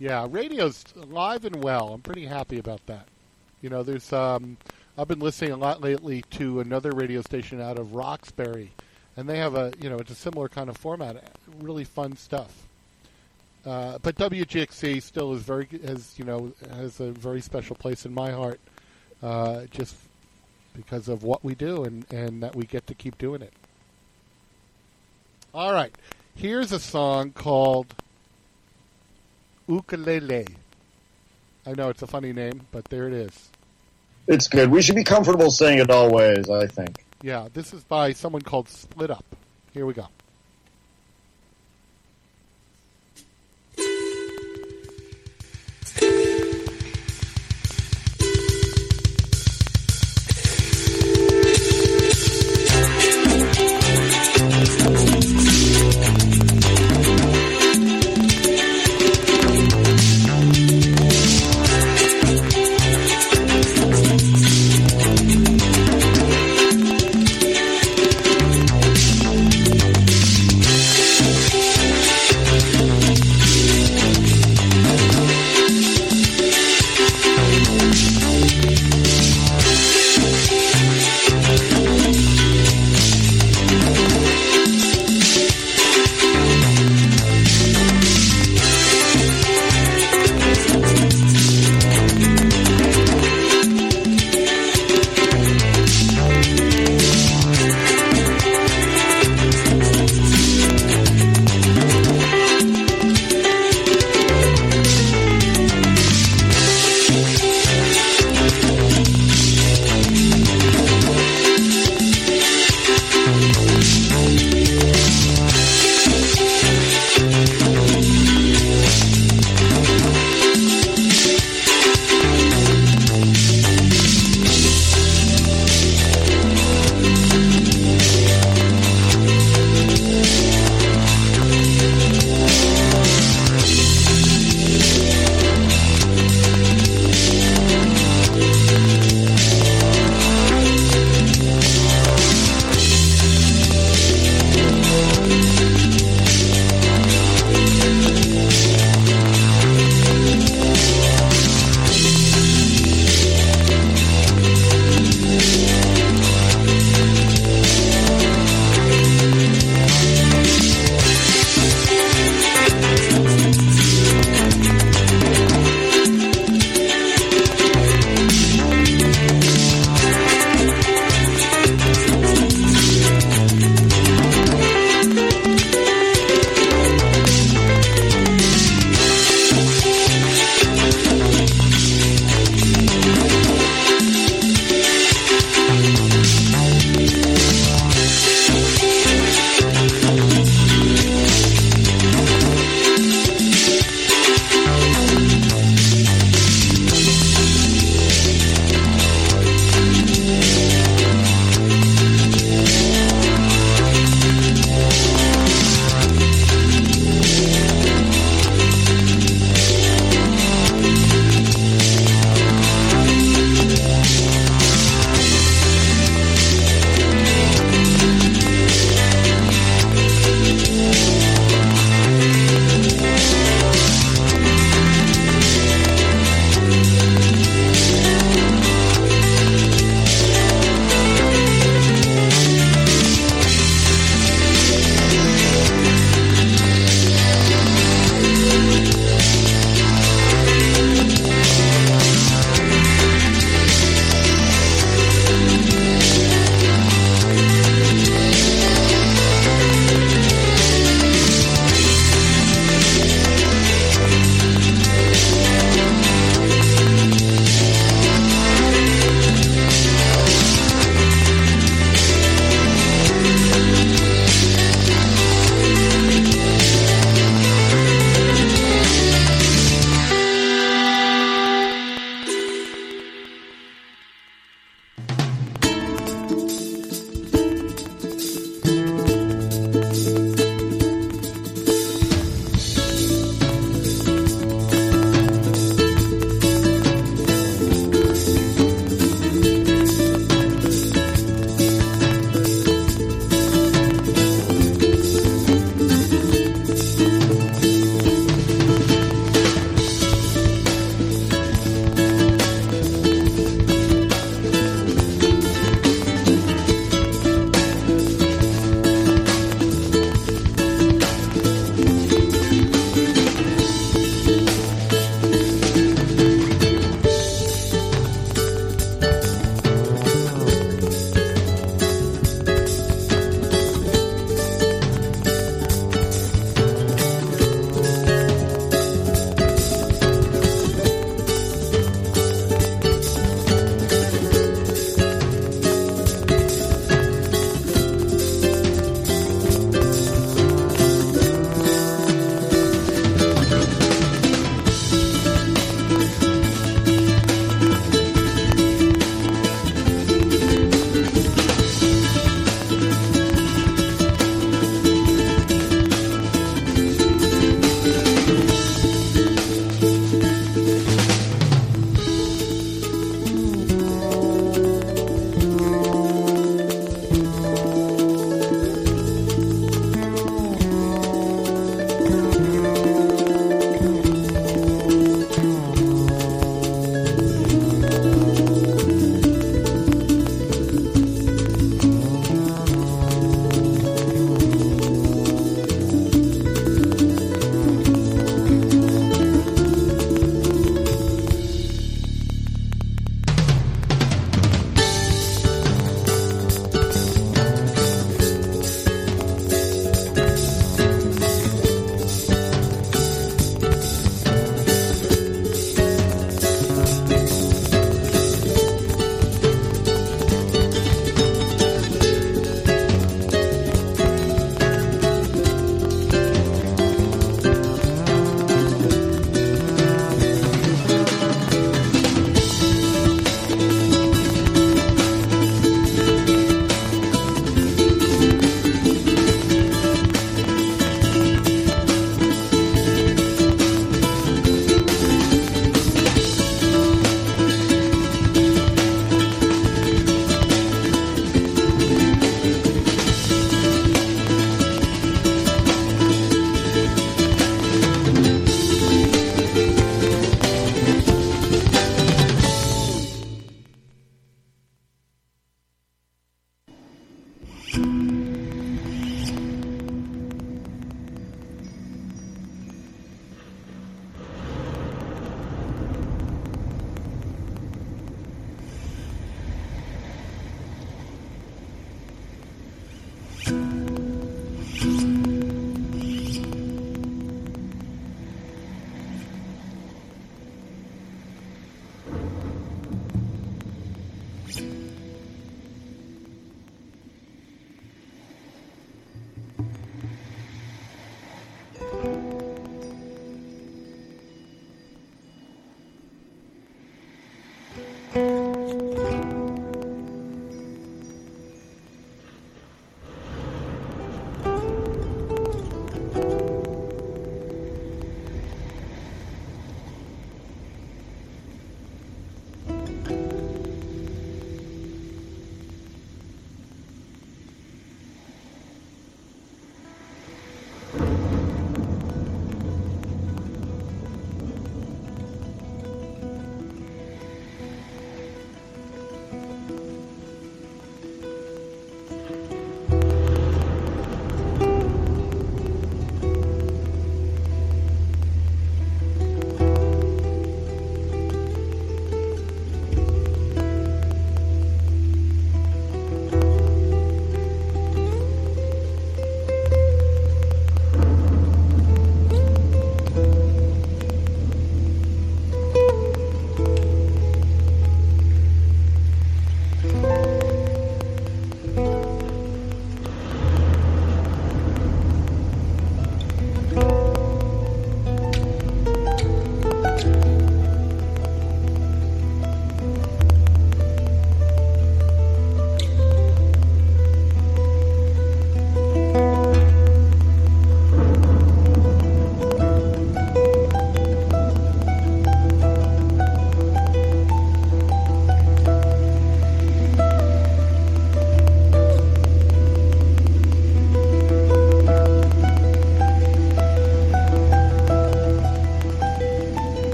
H: Yeah, radio's alive and well. I'm pretty happy about that. You know, there's um, I've been listening a lot lately to another radio station out of Roxbury, and they have a you know it's a similar kind of format. Really fun stuff. Uh, but WGXC still is very has you know has a very special place in my heart, uh, just because of what we do and and that we get to keep doing it. All right, here's a song called Ukulele. I know it's a funny name, but there it is.
I: It's good. We should be comfortable saying it always, I think.
H: Yeah, this is by someone called Split Up. Here we go.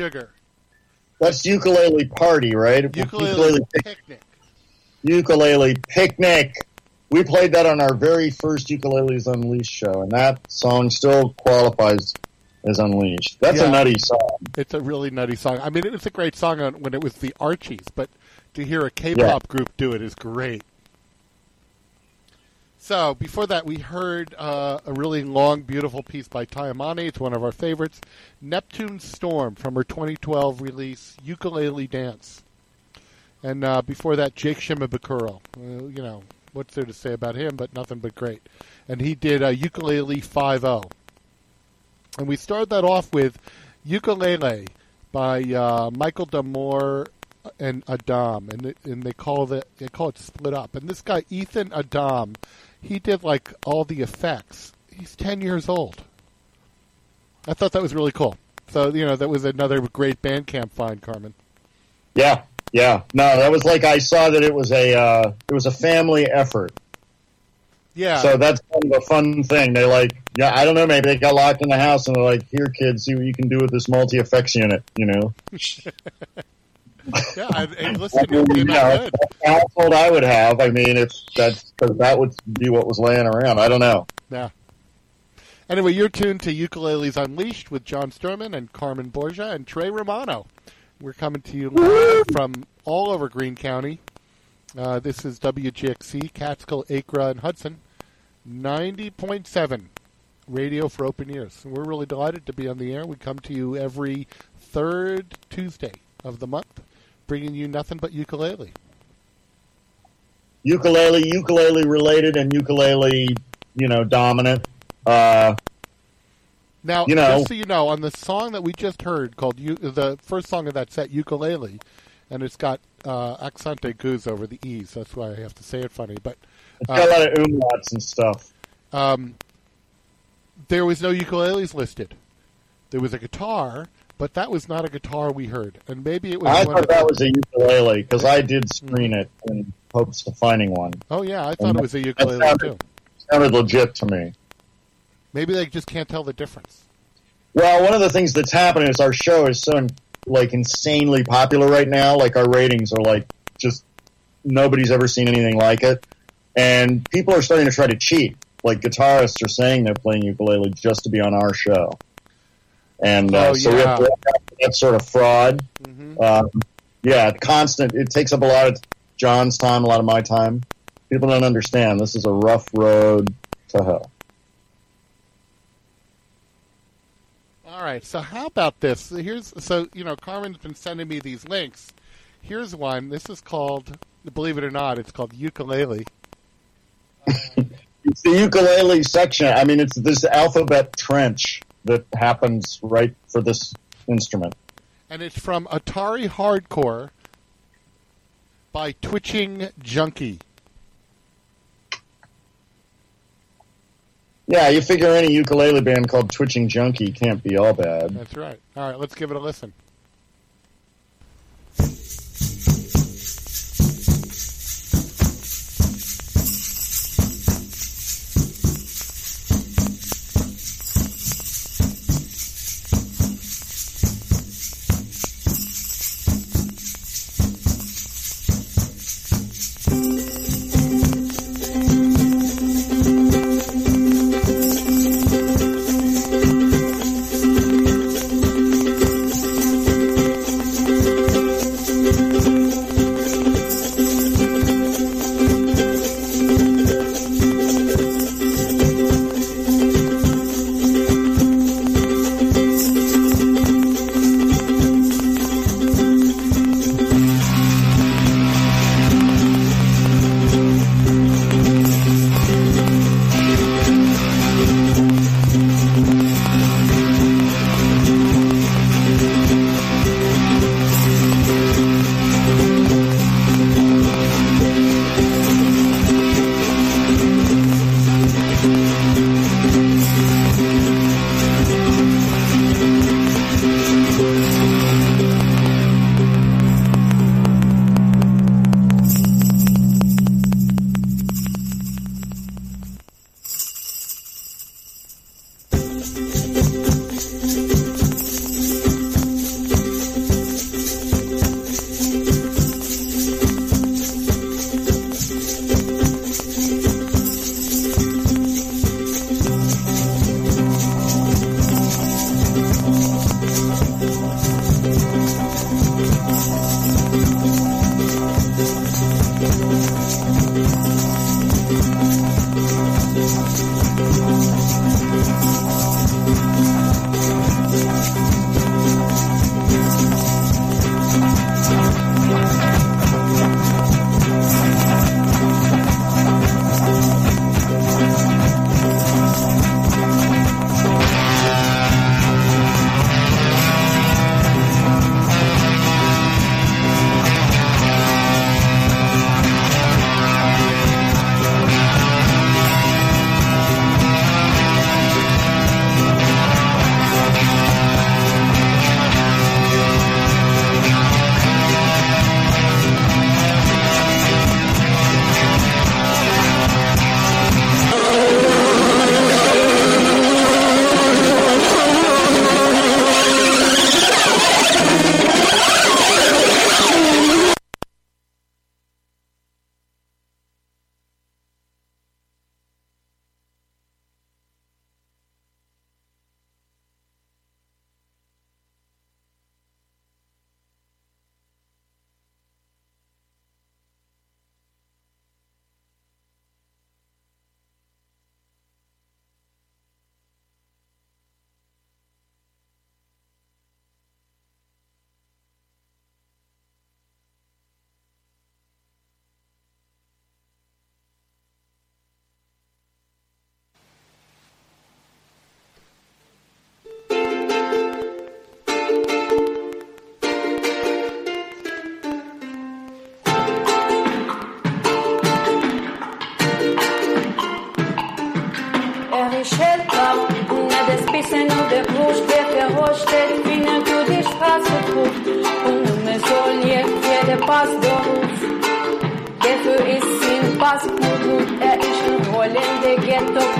H: Sugar.
I: That's ukulele party, right?
H: Ukulele picnic.
I: ukulele picnic. We played that on our very first Ukuleles Unleashed show, and that song still qualifies as Unleashed. That's
H: Yeah.
I: a nutty song.
H: It's a really nutty song. I mean, it was a great song when it was the Archies, but to hear a K-pop group do it is great. So before that, we heard uh, a really long, beautiful piece by Taimane. It's one of our favorites, Neptune Storm from her 2012 release, Ukulele Dance. And uh, before that, Jake Shimabukuro. You know, what's there to say about him? But nothing but great. And he did uh, Ukulele 5-0. And we started that off with Ukulele by uh, Michael Damore and Adam, and and they call it they call it Split Up. And this guy Ethan Adam, he did like all the effects. He's ten years old. I thought that was really cool. So you know that was another great Bandcamp find, Carmen.
I: Yeah, yeah. No, that was like I saw that it was a uh, it was a family effort.
H: Yeah.
I: So that's kind of a fun thing. They like, yeah, I don't know, maybe they got locked in the house and they're like, here, kids, see what you can do with this multi effects unit, you know?
H: yeah, and, and listen,
I: I mean,
H: it
I: you know, household I would have. I mean, if that's because that would be what was laying around. I don't know.
H: Yeah. Anyway, you're tuned to Ukuleles Unleashed with John Sturman and Carmen Borgia and Trey Romano. We're coming to you live from all over Greene County. Uh, this is WGXC, Catskill, Acra, and Hudson. 90.7 radio for open ears. We're really delighted to be on the air. We come to you every third Tuesday of the month, bringing you nothing but ukulele.
I: Ukulele, ukulele related, and ukulele, you know, dominant. Uh,
H: Now,
I: You know-
H: just so you know, on the song that we just heard called U- the first song of that set, Ukulele, and it's got uh, accente goose over the E's. That's why I have to say it funny. But
I: it's got a
H: uh,
I: lot of umlauts and stuff.
H: um, there was no ukuleles listed. There was a guitar, but that was not a guitar we heard. And maybe it was
I: I thought that was a ukulele because I did screen it in hopes of finding one.
H: Oh, yeah, I
I: And
H: thought it was a ukulele,
I: sounded,
H: too.
I: Sounded legit to me.
H: Maybe they just can't tell the difference.
I: Well, one of the things that's happening is our show is so like insanely popular right now. Like our ratings are like just nobody's ever seen anything like it, and people are starting to try to cheat. Like guitarists are saying they're playing ukulele just to be on our show, and uh,
H: Oh,
I: so we have to
H: yeah.
I: out for that sort of fraud.
H: Mm-hmm.
I: Um, yeah, constant. It takes up a lot of John's time, a lot of my time. People don't understand. This is a rough road to hell.
H: All right. So how about this? Here's so you know Carmen's been sending me these links. Here's one. This is called, believe it or not, it's called ukulele.
I: It's the ukulele section. I mean, it's this alphabet trench that happens right for this instrument.
H: and it's from Atari Hardcore by Twitching Junkie.
I: Yeah, you figure any ukulele band called Twitching Junkie can't be all bad.
H: That's right. All right, let's give it a listen.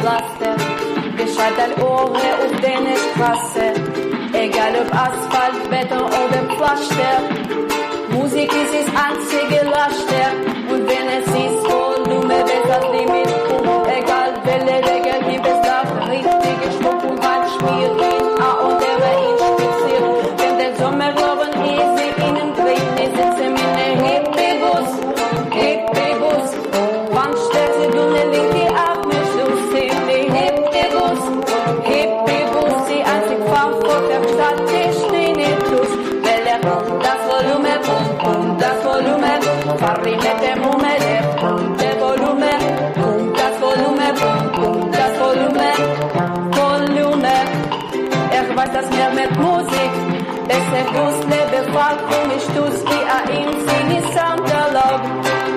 U: Ghetto-Pflaster. Gescheit all Ohren auf deine Straße, egal ob Asphalt, Beton oder Pflaster. Musik ist das einzige Laster mir mit Musik. Deshalb muss lebefragt und ich stutz wie ein insignisanter Lob.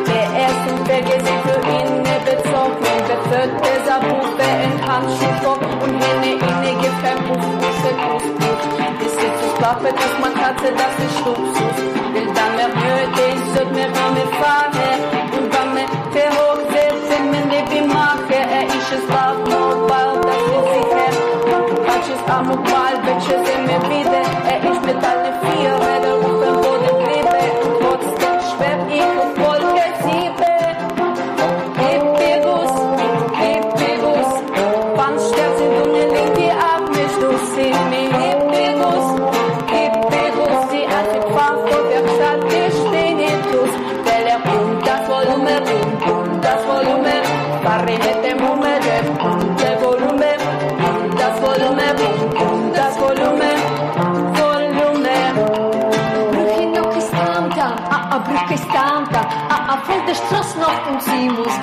U: Der erste vergesse für ihn ne bezogen, der führt dieser Puppe in Handschuhbock und henne inne gefemmt Ist verkostet. zu Sitzungsklappe, dass man Katze, dass ich stutz, will dann mehr
V: würde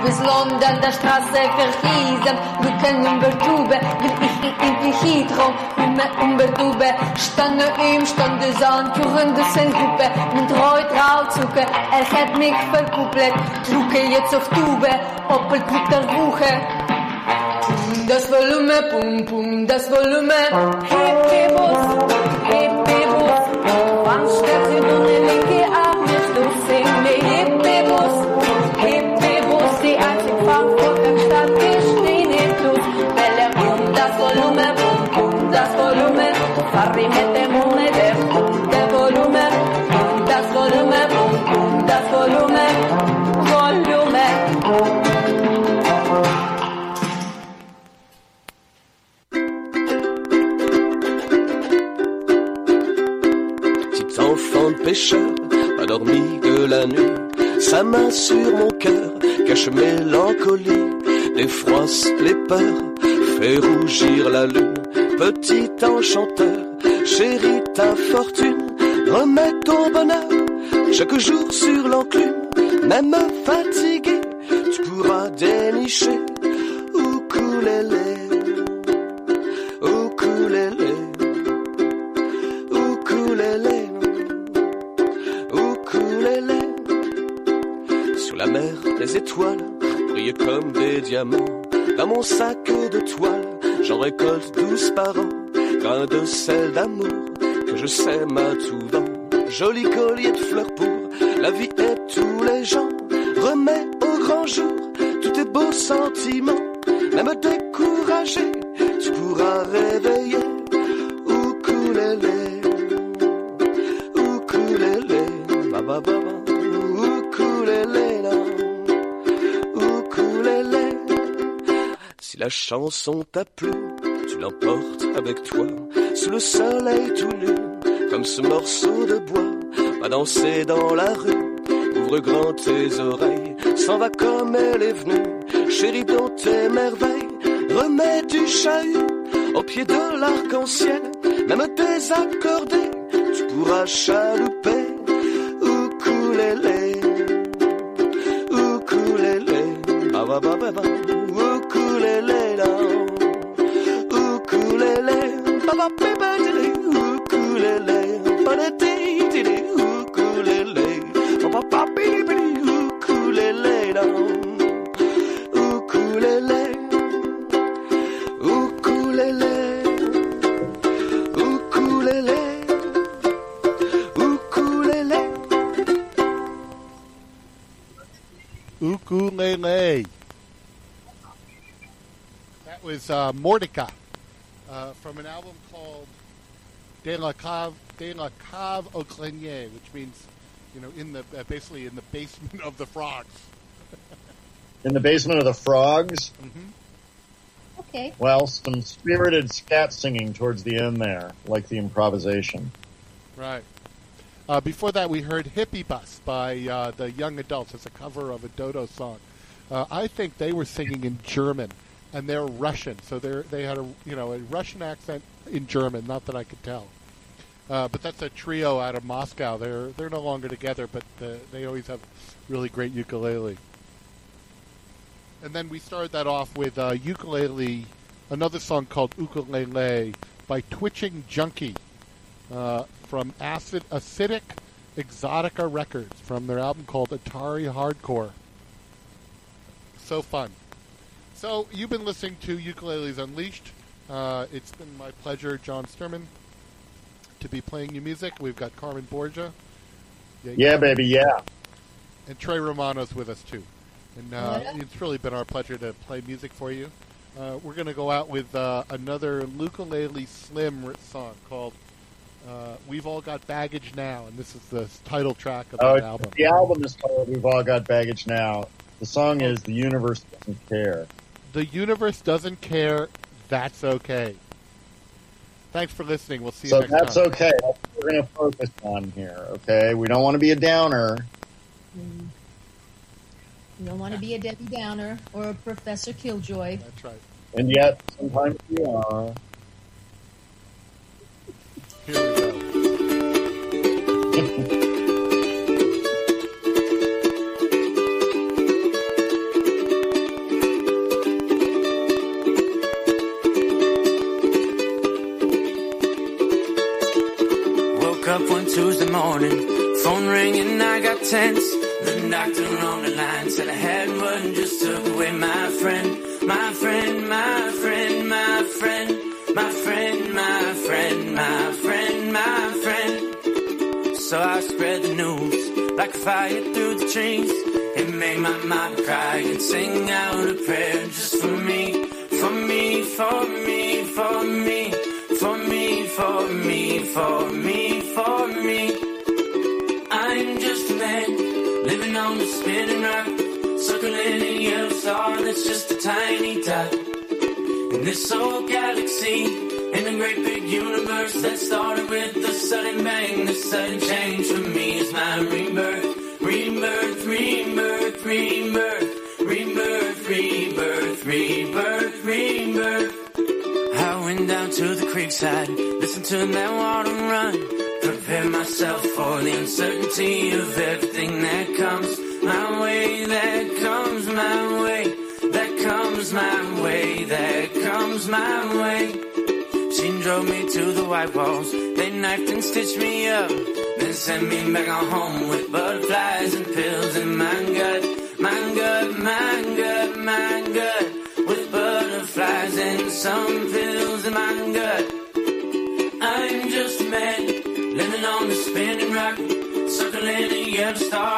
V: bis London der Straße verhiesen. Brücken über Tube, wie ich in die Hydro, Hume über Tube. Stange im Stand des das in Gruppe, mit Reutrauzucker, er hat mich verkuppelt. Drücke jetzt auf Tube, Opel mit der Wuche.
U: Das Volume, pum pum, das Volume. Hebebus, Hebebus, wann steht sie nun in den
W: Petit enfant de pêcheur, pas dormi de la nuit. Sa main sur mon cœur cache mélancolie. Les froisses, les peurs, fait rougir la lune. Petit enchanteur, chéris ta fortune. Remets ton bonheur chaque jour sur l'enclume. Même fatigué, tu pourras dénicher. Ukulélé, ukulélé, ukulélé. Sur la mer, les étoiles brillaient comme des diamants. Dans mon sac de toile, j'en récolte douze par an. Grain de sel d'amour que je sème à tout vent. Joli collier de fleurs pour la vie et tous les gens. Remets au grand jour tous tes beaux sentiments. Même découragé, tu pourras réveiller. Ukulélé, ukulélé, ba ba ba ba. Ukulélé, là. Ukulélé. Si la chanson t'a plu, tu l'emportes avec toi sous le soleil tout nu, comme ce morceau de bois. Va danser dans la rue, ouvre grand tes oreilles, s'en va comme elle est venue, chérie dans tes merveilles. Remets du chahut au pied de l'arc-en-ciel, même désaccordé, tu pourras chalouper. Ukulélé, ukulélé, ba ba ba ba ba, ukulélé là, ukulélé, ba ba ba ba ukulele, papa papa diddy ukulele, papa diddy ukulele, papa papa diddy ukulele, ukulele, ukulele, ukulele, ukulele,
H: ukulele. That was uh, Mordecai uh, from an album called De la Cave, De la Cave au Grenier, which means, you know, in the uh, basically in the basement of the frogs.
I: In the basement of the frogs.
S: Okay.
I: Well, some spirited scat singing towards the end there, like the improvisation.
H: Right. Uh, before that, we heard Hippie Bus by uh, the Young Adults. It's a cover of a Dodo song. Uh, I think they were singing in German, and they're Russian, so they they had a you know a Russian accent in German. Not that I could tell, uh, but that's a trio out of Moscow. They're they're no longer together, but uh, they always have really great ukulele. And then we started that off with uh, ukulele, another song called Ukulele by Twitching Junkie uh, from Acid Acidic Exotica Records from their album called Atari Hardcore. So fun. So you've been listening to Ukuleles Unleashed. Uh, it's been my pleasure, John Sturman, to be playing you music. We've got Carmen Borgia.
I: Yeah, baby, yeah.
H: And Trey Romano's with us too. And uh,
I: Yeah.
H: it's really been our pleasure to play music for you. Uh, we're going to go out with uh, another Ukulele Slim song called uh, "We've All Got Baggage Now," and this is the title track of
I: Oh,
H: that album.
I: the album is called "We've All Got Baggage Now." The song is "The Universe Doesn't Care."
H: The universe doesn't care. That's okay. Thanks for listening. We'll see you
I: So
H: next
I: that's
H: time.
I: okay. That's what we're going to focus on here. Okay, we don't want to be a downer. Mm.
S: You don't want to be a Debbie Downer or a Professor Killjoy.
H: That's right.
I: And yet, sometimes we are.
N: Woke morning, phone ringing, I got tense. The doctor on the line said I had one, just took away my friend, my friend, my friend, my friend, my friend, my friend, my friend, my friend. So I spread the news like fire through the trees. It made my mom cry and sing out a prayer just for me, for me, for me, for me, for me, for me, for me, for me. I'm just a man living on the spinning rock, circling a yellow star that's just a tiny dot. In this old galaxy, in a great big universe that started with a sudden bang, the sudden change for me is my rebirth, rebirth, rebirth, rebirth, rebirth, rebirth, rebirth, rebirth. I went down to the creekside, listen to that water run, prepare myself for the uncertainty of everything that comes my way, that comes my way, that comes my way, that comes my way. She drove me to the white walls, they knifed and stitched me up, then sent me back home with butterflies and pills in my gut, my gut, my gut, my gut, with butterflies and some pills my gut. I'm just a man living on the spinning rock, circling a yellow star.